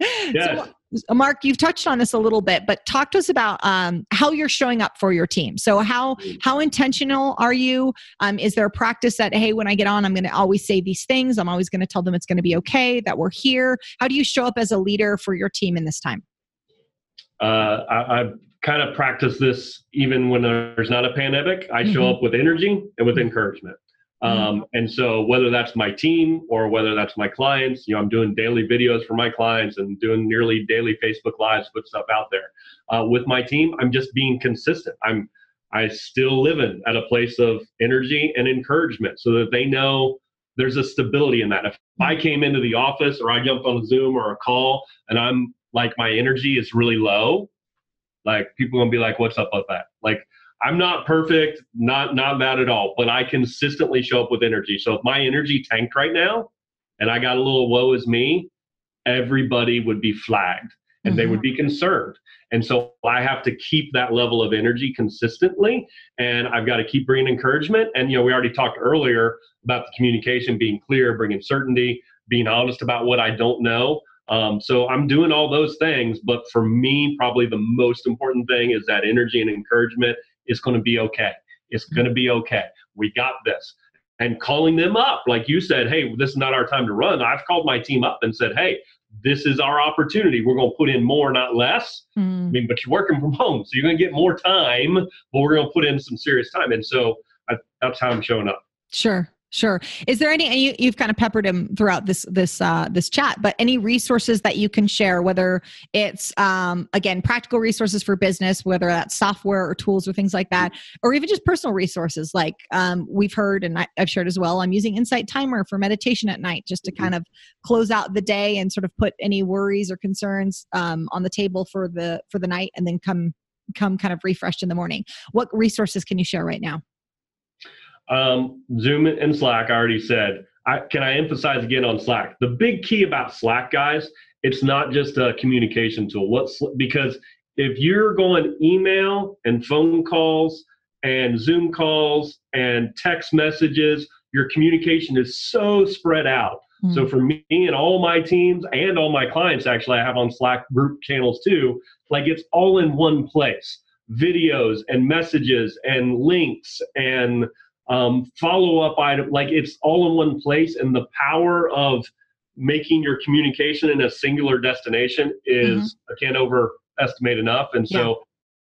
Yes. So, Mark, you've touched on this a little bit, but talk to us about um, how you're showing up for your team. So, how how intentional are you? Um, is there a practice that hey, when I get on, I'm going to always say these things. I'm always going to tell them it's going to be okay that we're here. How do you show up as a leader for your team in this time? Uh, I, I kind of practice this even when there's not a pandemic. I show Mhm. up with energy and with encouragement. Um, and so whether that's my team or whether that's my clients, you know, I'm doing daily videos for my clients and doing nearly daily Facebook lives, put stuff out there. Uh, with my team, I'm just being consistent. I'm I still live in at a place of energy and encouragement so that they know there's a stability in that. If I came into the office or I jumped on a Zoom or a call and I'm like my energy is really low, like people gonna be like, "What's up with that?" Like I'm not perfect, not not bad at all, but I consistently show up with energy. So if my energy tanked right now, and I got a little woe is me, everybody would be flagged and they would be concerned. And so I have to keep that level of energy consistently, and I've got to keep bringing encouragement. And you know, we already talked earlier about the communication being clear, bringing certainty, being honest about what I don't know. Um, so I'm doing all those things, but for me, probably the most important thing is that energy and encouragement is going to be okay. It's mm-hmm. going to be okay. We got this. And calling them up, like you said, hey, this is not our time to run. I've called my team up and said, hey, this is our opportunity. We're going to put in more, not less. Mm-hmm. I mean, but you're working from home, so you're going to get more time, but we're going to put in some serious time. And so I, that's how I'm showing up. Sure, sure. Is there any? And you, you've kind of peppered him throughout this this uh, this chat, but any resources that you can share, whether it's um, again practical resources for business, whether that's software or tools or things like that, or even just personal resources. Like um, we've heard, and I, I've shared as well. I'm using Insight Timer for meditation at night, just to kind of close out the day and sort of put any worries or concerns um, on the table for the for the night, and then come come kind of refreshed in the morning. What resources can you share right now? Um, Zoom and Slack, I already said. I, can I emphasize again on Slack? The big key about Slack, guys, it's not just a communication tool. What's because if you're going email and phone calls and Zoom calls and text messages, your communication is so spread out. So for me and all my teams and all my clients, actually, I have on Slack group channels too. Like it's all in one place: videos and messages and links and um, follow up item. Like it's all in one place, and the power of making your communication in a singular destination is I can't overestimate enough. And so.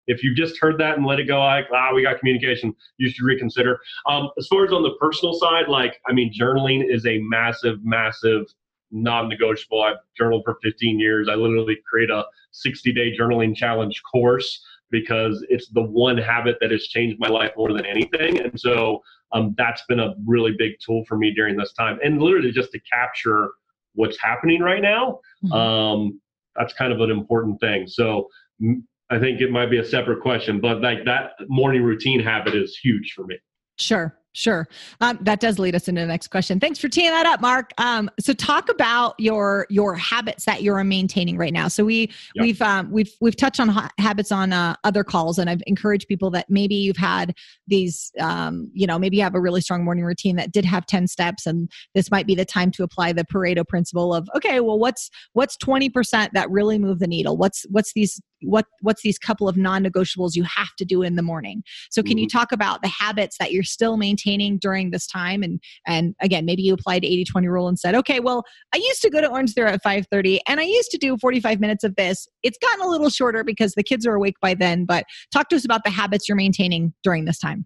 If you just heard that and let it go, like, ah, we got communication, you should reconsider. Um, as far as on the personal side, like, I mean, journaling is a massive, massive non-negotiable. I've journaled for 15 years. I literally create a 60-day journaling challenge course because it's the one habit that has changed my life more than anything. And so um, that's been a really big tool for me during this time. And literally just to capture what's happening right now, Mhm. um, that's kind of an important thing. So I think it might be a separate question, but like that morning routine habit is huge for me. Sure, sure. Um, that does lead us into the next question. Thanks for teeing that up, Mark. Um, so talk about your your habits that you're maintaining right now. So we Yep. we've um, we've we've touched on ha- habits on uh, other calls, and I've encouraged people that maybe you've had these, um, you know, maybe you have a really strong morning routine that did have ten steps, and this might be the time to apply the Pareto principle of okay, well, what's what's twenty percent that really move the needle? What's what's these what what's these couple of non-negotiables you have to do in the morning? So can you talk about the habits that you're still maintaining during this time? And and again, maybe you applied 80-20 rule and said, okay, well, I used to go to Orangetheory at 5:30 and I used to do 45 minutes of this. It's gotten a little shorter because the kids are awake by then, but talk to us about the habits you're maintaining during this time.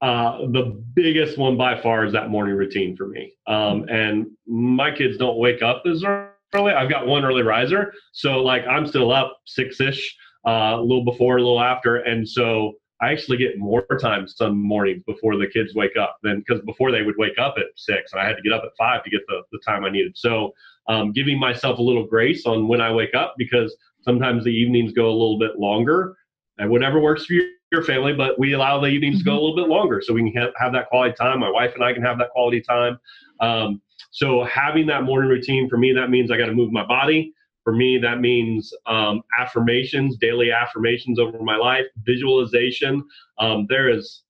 Uh, the biggest one by far is that morning routine for me. Um, and my kids don't wake up as early. I've got one early riser, so like I'm still up six ish, uh, a little before, a little after, and so I actually get more time some mornings before the kids wake up than because before they would wake up at six, and I had to get up at five to get the the time I needed. So um, giving myself a little grace on when I wake up because sometimes the evenings go a little bit longer, and whatever works for you your family, but we allow the evenings to go a little bit longer so we can have, have that quality time. My wife and I can have that quality time. Um, so having that morning routine for me, that means I got to move my body. For me, that means um, affirmations, daily affirmations over my life, visualization. Um, there is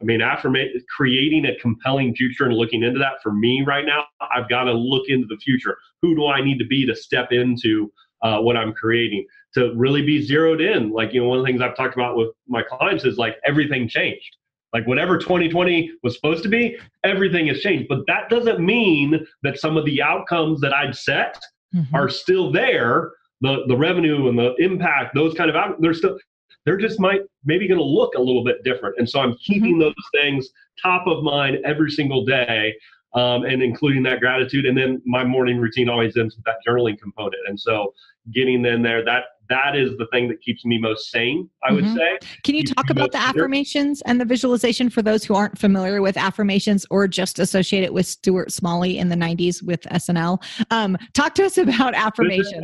I mean, affirmation, creating a compelling future and looking into that for me right now, I've got to look into the future. Who do I need to be to step into uh, what I'm creating to really be zeroed in? Like, you know, one of the things I've talked about with my clients is like everything changed. Like, whatever 2020 was supposed to be, everything has changed. But that doesn't mean that some of the outcomes that I'd set mm-hmm. are still there. The, the revenue and the impact, those kind of out, they're still they're just might maybe going to look a little bit different. And so I'm keeping mm-hmm. those things top of mind every single day, um, and including that gratitude. And then my morning routine always ends with that journaling component. And so getting in there, that that is the thing that keeps me most sane. I mm-hmm. would say. Can you talk about the affirmations and the visualization for those who aren't familiar with affirmations or just associate it with Stuart Smalley in the '90s with SNL? Um, talk to us <laughs> about affirmation.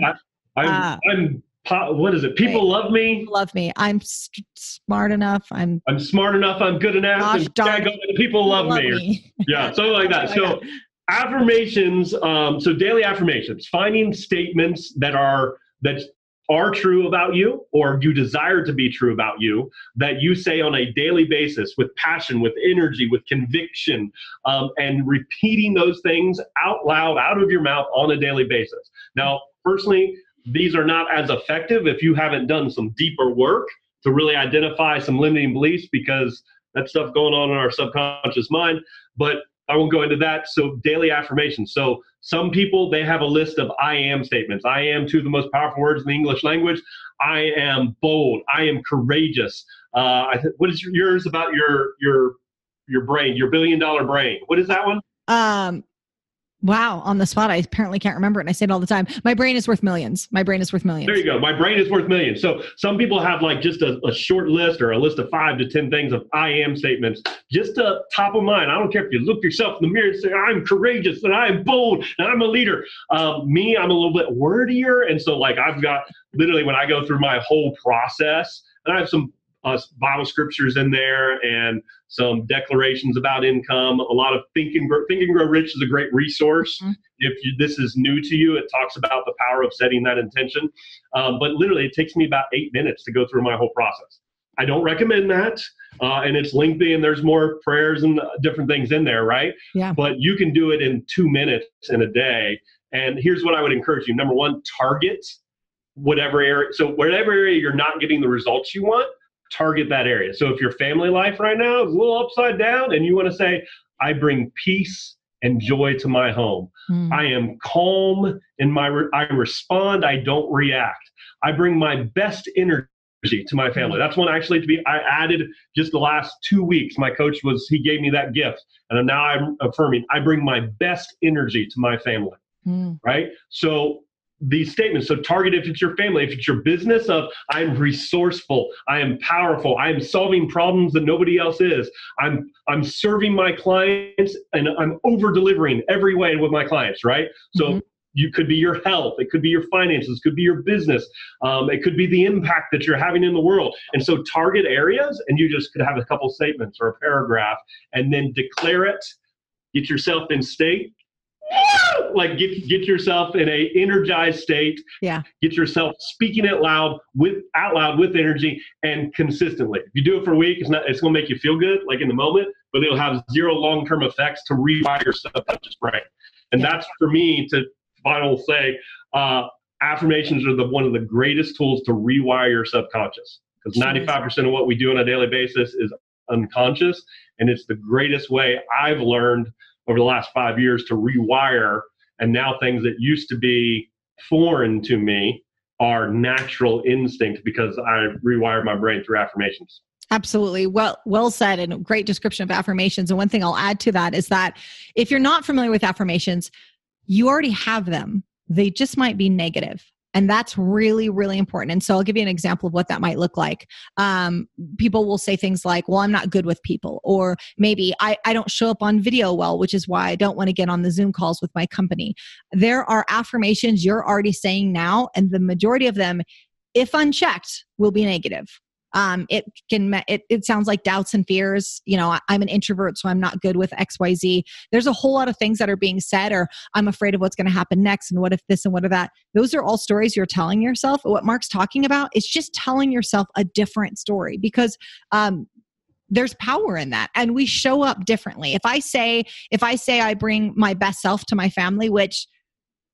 I'm, uh, I'm what is it? People love me. Love me. I'm st- smart enough. I'm. I'm smart enough. I'm good enough. Gosh, darn people love, love me. me. yeah, <laughs> something like that. so affirmations. Um, so daily affirmations. Finding statements that are that are true about you or you desire to be true about you that you say on a daily basis with passion with energy with conviction um, and repeating those things out loud out of your mouth on a daily basis now personally these are not as effective if you haven't done some deeper work to really identify some limiting beliefs because that stuff going on in our subconscious mind. But I won't go into that. So daily affirmations. So some people they have a list of I am statements. I am two of the most powerful words in the English language. I am bold. I am courageous. Uh, I th- what is yours about your your your brain, your billion dollar brain? What is that one? Um, Wow, on the spot, I apparently can't remember it. And I say it all the time. My brain is worth millions. My brain is worth millions. There you go. My brain is worth millions. So some people have like just a, a short list or a list of five to 10 things of I am statements, just to top of mind. I don't care if you look yourself in the mirror and say, I'm courageous and I'm bold and I'm a leader. Um, me, I'm a little bit wordier. And so, like, I've got literally when I go through my whole process, and I have some uh, Bible scriptures in there and some declarations about income. A lot of Think and Grow, Think and Grow Rich is a great resource. Mm-hmm. If you, this is new to you, it talks about the power of setting that intention. Um, but literally, it takes me about eight minutes to go through my whole process. I don't recommend that. Uh, and it's lengthy and there's more prayers and different things in there, right? Yeah. But you can do it in two minutes in a day. And here's what I would encourage you number one, target whatever area. So, whatever area you're not getting the results you want, target that area. So if your family life right now is a little upside down and you want to say, I bring peace and joy to my home. Mm. I am calm in my re- I respond, I don't react. I bring my best energy to my family. That's one actually to be I added just the last 2 weeks. My coach was he gave me that gift and now I'm affirming I bring my best energy to my family. Mm. Right? So these statements. So target if it's your family, if it's your business of I'm resourceful, I am powerful, I am solving problems that nobody else is. I'm I'm serving my clients and I'm over delivering every way with my clients, right? So mm-hmm. you could be your health, it could be your finances, it could be your business, um, it could be the impact that you're having in the world. And so target areas, and you just could have a couple statements or a paragraph, and then declare it. Get yourself in state like get get yourself in a energized state. Yeah. Get yourself speaking it loud with out loud with energy and consistently. If you do it for a week, it's not it's gonna make you feel good, like in the moment, but it'll have zero long term effects to rewire your subconscious brain. And yeah. that's for me to final say, uh, affirmations are the one of the greatest tools to rewire your subconscious. Because 95% of what we do on a daily basis is unconscious. And it's the greatest way I've learned over the last five years to rewire. And now things that used to be foreign to me are natural instinct because I rewired my brain through affirmations. Absolutely. Well, well said and great description of affirmations. And one thing I'll add to that is that if you're not familiar with affirmations, you already have them. They just might be negative. And that's really, really important. And so I'll give you an example of what that might look like. Um, people will say things like, well, I'm not good with people, or maybe I, I don't show up on video well, which is why I don't want to get on the Zoom calls with my company. There are affirmations you're already saying now, and the majority of them, if unchecked, will be negative um, it can it, it sounds like doubts and fears you know i'm an introvert so i'm not good with xyz there's a whole lot of things that are being said or i'm afraid of what's going to happen next and what if this and what if that. Those are all stories you're telling yourself. What mark's talking about is just telling yourself a different story because um, there's power in that and we show up differently. If i say if i say i bring my best self to my family which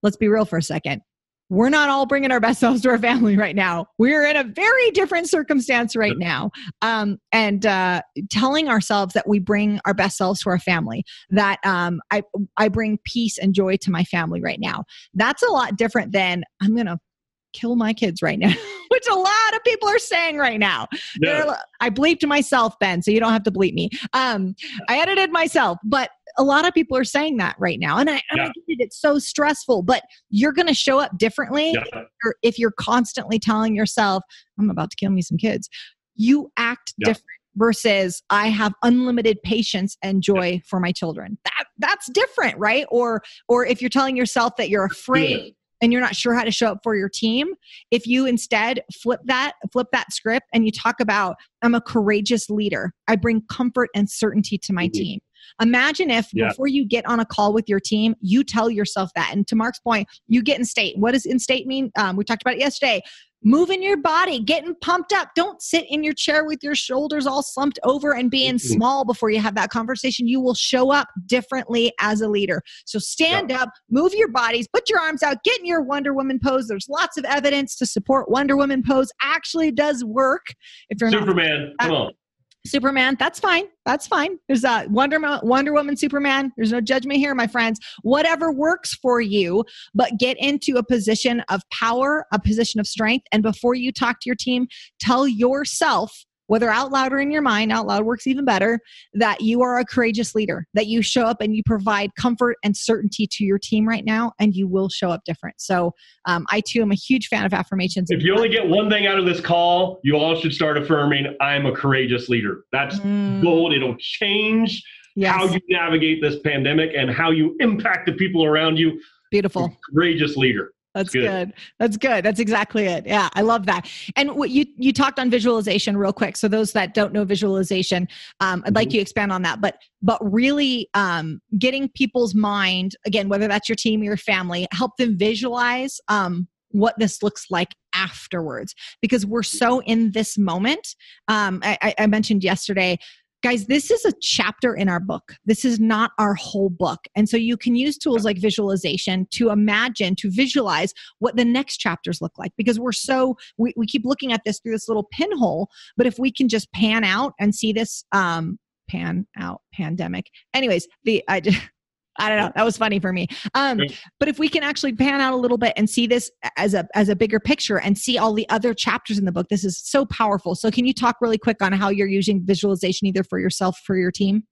let's be real for a second we're not all bringing our best selves to our family right now. We're in a very different circumstance right now. Um, and uh, telling ourselves that we bring our best selves to our family, that um, I, I bring peace and joy to my family right now. That's a lot different than I'm going to kill my kids right now, <laughs> which a lot of people are saying right now. Yeah. I bleeped myself, Ben, so you don't have to bleep me. Um, I edited myself, but a lot of people are saying that right now. And I, yeah. I get it, it's so stressful, but you're going to show up differently yeah. if you're constantly telling yourself, I'm about to kill me some kids. You act different versus I have unlimited patience and joy for my children. That that's different, right? Or or if you're telling yourself that you're afraid and you're not sure how to show up for your team if you instead flip that flip that script and you talk about i'm a courageous leader i bring comfort and certainty to my mm-hmm. team Imagine if yeah. before you get on a call with your team, you tell yourself that. And to Mark's point, you get in state. What does in state mean? Um, we talked about it yesterday. Moving your body, getting pumped up. Don't sit in your chair with your shoulders all slumped over and being mm-hmm. small before you have that conversation. You will show up differently as a leader. So stand yeah. up, move your bodies, put your arms out, get in your Wonder Woman pose. There's lots of evidence to support Wonder Woman pose actually does work. If you're Superman, not, come on. Superman, that's fine. That's fine. There's a Wonder Wonder Woman, Superman. There's no judgment here, my friends. Whatever works for you, but get into a position of power, a position of strength, and before you talk to your team, tell yourself whether out loud or in your mind, out loud works even better, that you are a courageous leader, that you show up and you provide comfort and certainty to your team right now, and you will show up different. So, um, I too am a huge fan of affirmations. If you only get one thing out of this call, you all should start affirming, I'm a courageous leader. That's mm. gold. It'll change yes. how you navigate this pandemic and how you impact the people around you. Beautiful. Courageous leader. That's good. good. That's good. That's exactly it. Yeah, I love that. And what you you talked on visualization real quick. So those that don't know visualization, um, I'd mm-hmm. like you to expand on that. But but really um, getting people's mind again, whether that's your team or your family, help them visualize um, what this looks like afterwards because we're so in this moment. Um, I, I mentioned yesterday Guys, this is a chapter in our book. This is not our whole book. And so you can use tools like visualization to imagine, to visualize what the next chapters look like because we're so, we, we keep looking at this through this little pinhole. But if we can just pan out and see this, um, pan out pandemic. Anyways, the, I just, <laughs> I don't know. That was funny for me. Um, but if we can actually pan out a little bit and see this as a as a bigger picture and see all the other chapters in the book, this is so powerful. So can you talk really quick on how you're using visualization either for yourself for your team?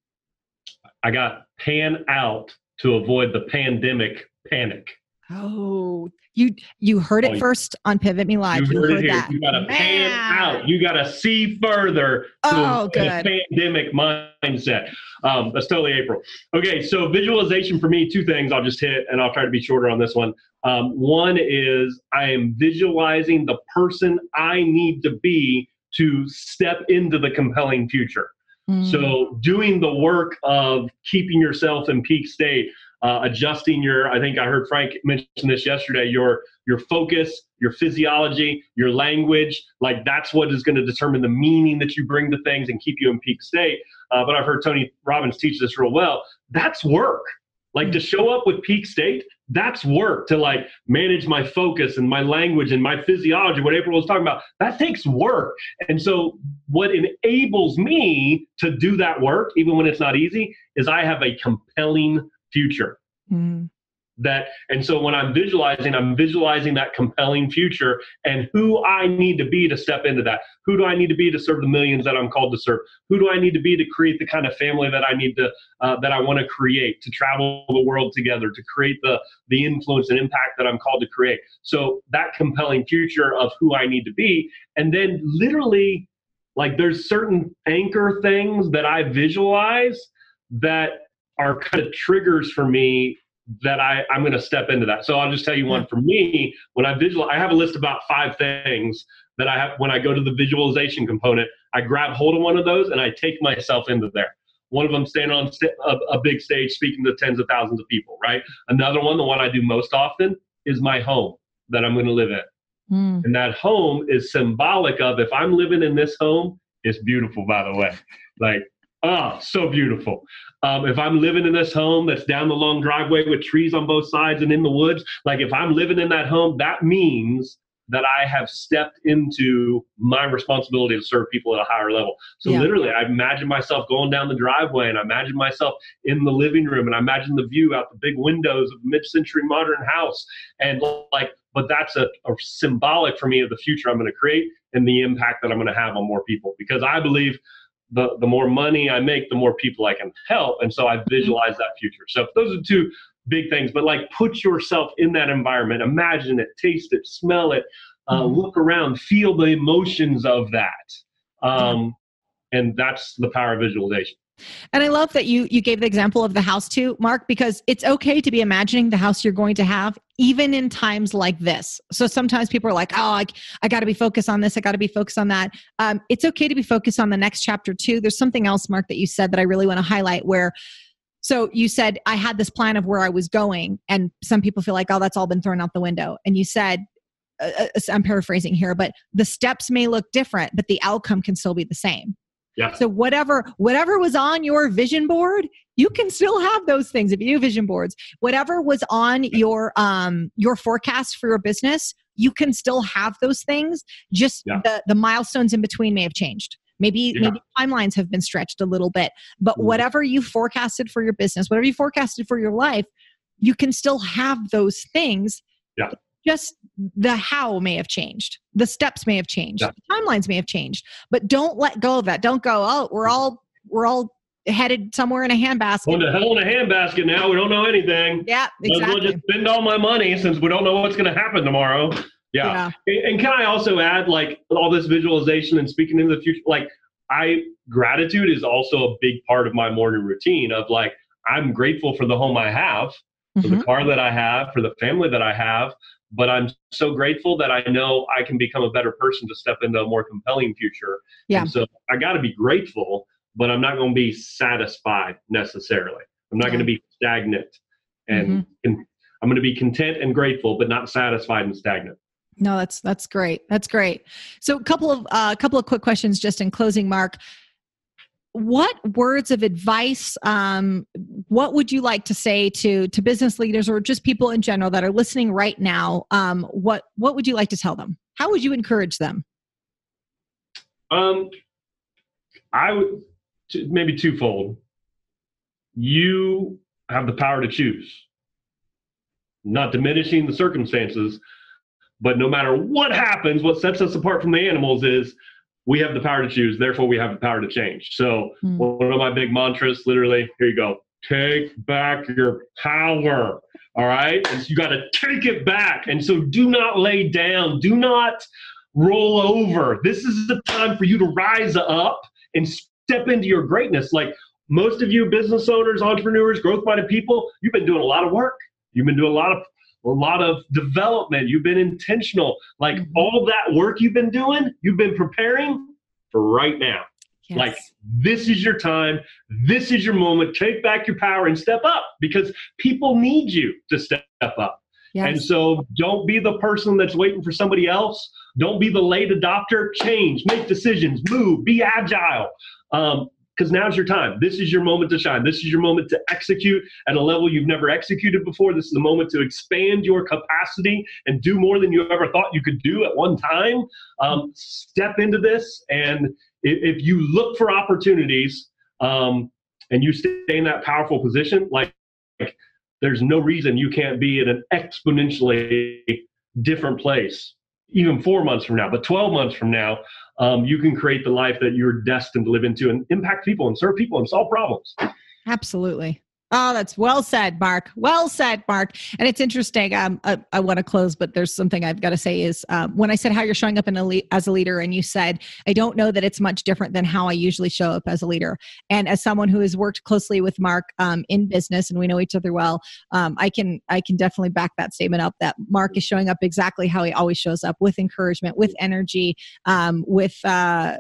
I got pan out to avoid the pandemic panic. Oh, you you heard it oh, first on Pivot Me Live. You, you heard, it here. That. You got to pan out. You got to see further. Oh, good. Pandemic mindset. Um, that's totally April. Okay, so visualization for me, two things I'll just hit, and I'll try to be shorter on this one. Um, one is I am visualizing the person I need to be to step into the compelling future. Mm. So doing the work of keeping yourself in peak state uh, adjusting your i think i heard frank mention this yesterday your your focus your physiology your language like that's what is going to determine the meaning that you bring to things and keep you in peak state. Uh, but i've heard tony robbins teach this real well. That's work. Like to show up with peak state that's work to like manage my focus and my language and my physiology what april was talking about. That takes work. And so what enables me to do that work even when it's not easy is i have a compelling future. Mm. That and so when I'm visualizing, I'm visualizing that compelling future and who I need to be to step into that. Who do I need to be to serve the millions that I'm called to serve? Who do I need to be to create the kind of family that I need to uh, that I want to create to travel the world together to create the the influence and impact that I'm called to create. So that compelling future of who I need to be, and then literally like there's certain anchor things that I visualize that are kind of triggers for me that I, I'm going to step into that. So I'll just tell you one for me. When I visual, I have a list about five things that I have when I go to the visualization component. I grab hold of one of those and I take myself into there. One of them standing on st- a, a big stage speaking to tens of thousands of people, right? Another one, the one I do most often, is my home that I'm going to live in. Mm. And that home is symbolic of if I'm living in this home, it's beautiful, by the way. Like, oh, so beautiful. Um, if I'm living in this home that's down the long driveway with trees on both sides and in the woods, like if I'm living in that home, that means that I have stepped into my responsibility to serve people at a higher level. So yeah. literally, I imagine myself going down the driveway and I imagine myself in the living room and I imagine the view out the big windows of mid-century modern house. And like, but that's a, a symbolic for me of the future I'm going to create and the impact that I'm going to have on more people because I believe the, the more money I make, the more people I can help. And so I mm-hmm. visualize that future. So those are two big things, but like put yourself in that environment, imagine it, taste it, smell it, uh, mm-hmm. look around, feel the emotions of that. Um, and that's the power of visualization. And I love that you you gave the example of the house too, Mark, because it's okay to be imagining the house you're going to have even in times like this. So sometimes people are like, "Oh, I, I got to be focused on this. I got to be focused on that." Um, it's okay to be focused on the next chapter too. There's something else, Mark, that you said that I really want to highlight. Where so you said I had this plan of where I was going, and some people feel like, oh, that's all been thrown out the window. And you said, uh, uh I'm paraphrasing here, but the steps may look different, but the outcome can still be the same. Yeah. So whatever whatever was on your vision board, you can still have those things if you do vision boards. Whatever was on your um your forecast for your business, you can still have those things. Just yeah. the the milestones in between may have changed. Maybe yeah. maybe timelines have been stretched a little bit, but mm. whatever you forecasted for your business, whatever you forecasted for your life, you can still have those things. Yeah. Just the how may have changed. The steps may have changed. Yeah. The timelines may have changed. But don't let go of that. Don't go, oh, we're all we're all headed somewhere in a handbasket. Well, the hell in a handbasket now. We don't know anything. Yeah, exactly. I'll just spend all my money since we don't know what's going to happen tomorrow. Yeah. yeah. And can I also add, like, all this visualization and speaking into the future? Like, I gratitude is also a big part of my morning routine. Of like, I'm grateful for the home I have, for mm-hmm. the car that I have, for the family that I have. But I'm so grateful that I know I can become a better person to step into a more compelling future. Yeah. And so I got to be grateful, but I'm not going to be satisfied necessarily. I'm not yeah. going to be stagnant, and mm-hmm. I'm going to be content and grateful, but not satisfied and stagnant. No, that's that's great. That's great. So, a couple of a uh, couple of quick questions, just in closing, Mark. What words of advice? Um, what would you like to say to to business leaders or just people in general that are listening right now? Um, what what would you like to tell them? How would you encourage them? Um, I would maybe twofold. You have the power to choose. Not diminishing the circumstances, but no matter what happens, what sets us apart from the animals is we have the power to choose. Therefore, we have the power to change. So, mm. one of my big mantras, literally, here you go take back your power. All right. And so you got to take it back. And so, do not lay down, do not roll over. This is the time for you to rise up and step into your greatness. Like most of you business owners, entrepreneurs, growth minded people, you've been doing a lot of work. You've been doing a lot of a lot of development. You've been intentional. Like mm-hmm. all that work you've been doing, you've been preparing for right now. Yes. Like this is your time. This is your moment. Take back your power and step up because people need you to step up. Yes. And so don't be the person that's waiting for somebody else. Don't be the late adopter. Change, make decisions, move, be agile. Um, because now's your time. This is your moment to shine. This is your moment to execute at a level you've never executed before. This is the moment to expand your capacity and do more than you ever thought you could do at one time. Um, step into this, and if, if, you look for opportunities um, and you stay in that powerful position, like, like there's no reason you can't be in an exponentially different place even four months from now, but 12 months from now, um, you can create the life that you're destined to live into and impact people and serve people and solve problems. Absolutely. Oh, that's well said, Mark. Well said, Mark. And it's interesting. Um, I, I want to close, but there's something I've got to say is um, when I said how you're showing up in a le- as a leader, and you said, I don't know that it's much different than how I usually show up as a leader. And as someone who has worked closely with Mark um, in business, and we know each other well, um, I can I can definitely back that statement up. That Mark is showing up exactly how he always shows up, with encouragement, with energy, um, with uh,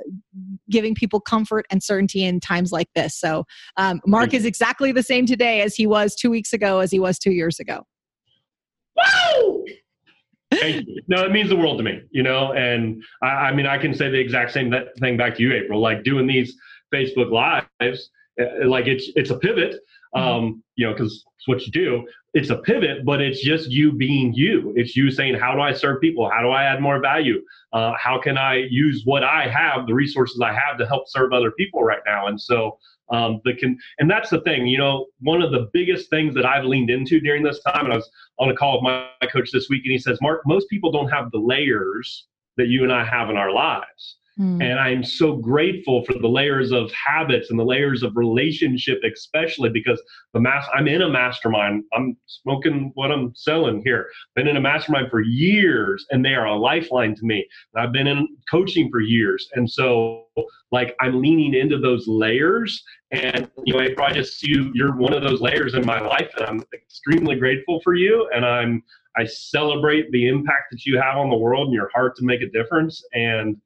giving people comfort and certainty in times like this. So um, Mark is exactly the same today as he was two weeks ago as he was two years ago. Woo! Thank you. No, it means the world to me, you know. And I, I mean, I can say the exact same thing back to you, April. Like doing these Facebook lives, uh, like it's it's a pivot, mm-hmm. um, you know, because it's what you do. It's a pivot, but it's just you being you. It's you saying, "How do I serve people? How do I add more value? Uh, how can I use what I have, the resources I have, to help serve other people right now?" And so um, the can and that's the thing you know one of the biggest things that i've leaned into during this time and i was on a call with my, my coach this week and he says mark most people don't have the layers that you and i have in our lives Mm. And I'm so grateful for the layers of habits and the layers of relationship, especially because the mass I'm in a mastermind. I'm smoking what I'm selling here. Been in a mastermind for years and they are a lifeline to me. I've been in coaching for years. And so like I'm leaning into those layers. And you know, April, I just see you, you're one of those layers in my life. And I'm extremely grateful for you. And I'm I celebrate the impact that you have on the world and your heart to make a difference. And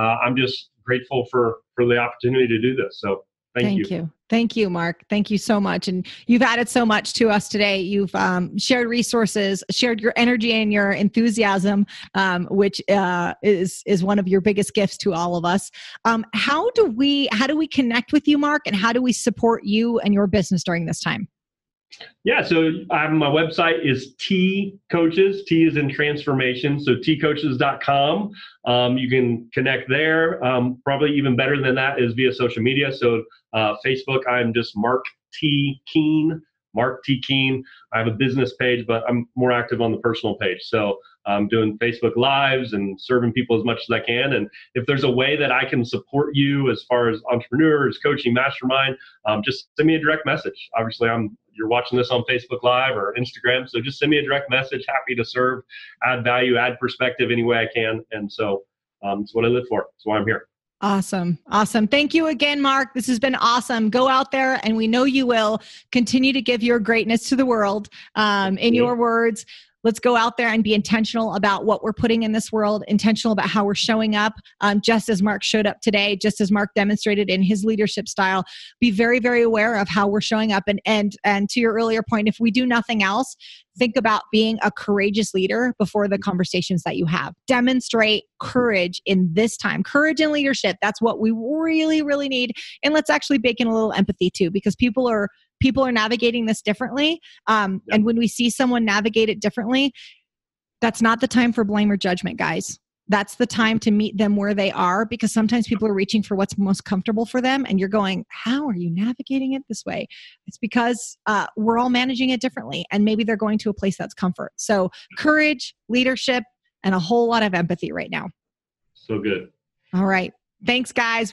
I'm just grateful for for the opportunity to do this. So thank, you. thank you. you. Thank you, Mark. Thank you so much. And you've added so much to us today. You've um, shared resources, shared your energy and your enthusiasm, um, which uh, is is one of your biggest gifts to all of us. Um, how do we how do we connect with you, Mark, and how do we support you and your business during this time? Yeah, so um, my website is T Coaches. T is in transformation, so tcoaches.com. Um, you can connect there. Um, probably even better than that is via social media. So uh, Facebook, I'm just Mark T Keen. Mark T Keen. I have a business page, but I'm more active on the personal page. So I'm doing Facebook Lives and serving people as much as I can. And if there's a way that I can support you as far as entrepreneurs, coaching, mastermind, um, just send me a direct message. Obviously, I'm you're watching this on Facebook Live or Instagram. So just send me a direct message. Happy to serve, add value, add perspective any way I can. And so um, it's what I live for. That's why I'm here. Awesome. Awesome. Thank you again, Mark. This has been awesome. Go out there, and we know you will continue to give your greatness to the world um, in your words let's go out there and be intentional about what we're putting in this world intentional about how we're showing up um, just as mark showed up today just as mark demonstrated in his leadership style. Be very very aware of how we're showing up. And and and to your earlier point if we do nothing else think about being a courageous leader before the conversations that you have. Demonstrate courage in this time. Courage and leadership. That's what we really really need. And let's actually bake in a little empathy too because people are people are navigating this differently. Um, yep. And when we see someone navigate it differently, that's not the time for blame or judgment, guys. That's the time to meet them where they are because sometimes people are reaching for what's most comfortable for them, and you're going, How are you navigating it this way? It's because uh, we're all managing it differently, and maybe they're going to a place that's comfort. So, courage, leadership, and a whole lot of empathy right now. So good. All right. Thanks, guys.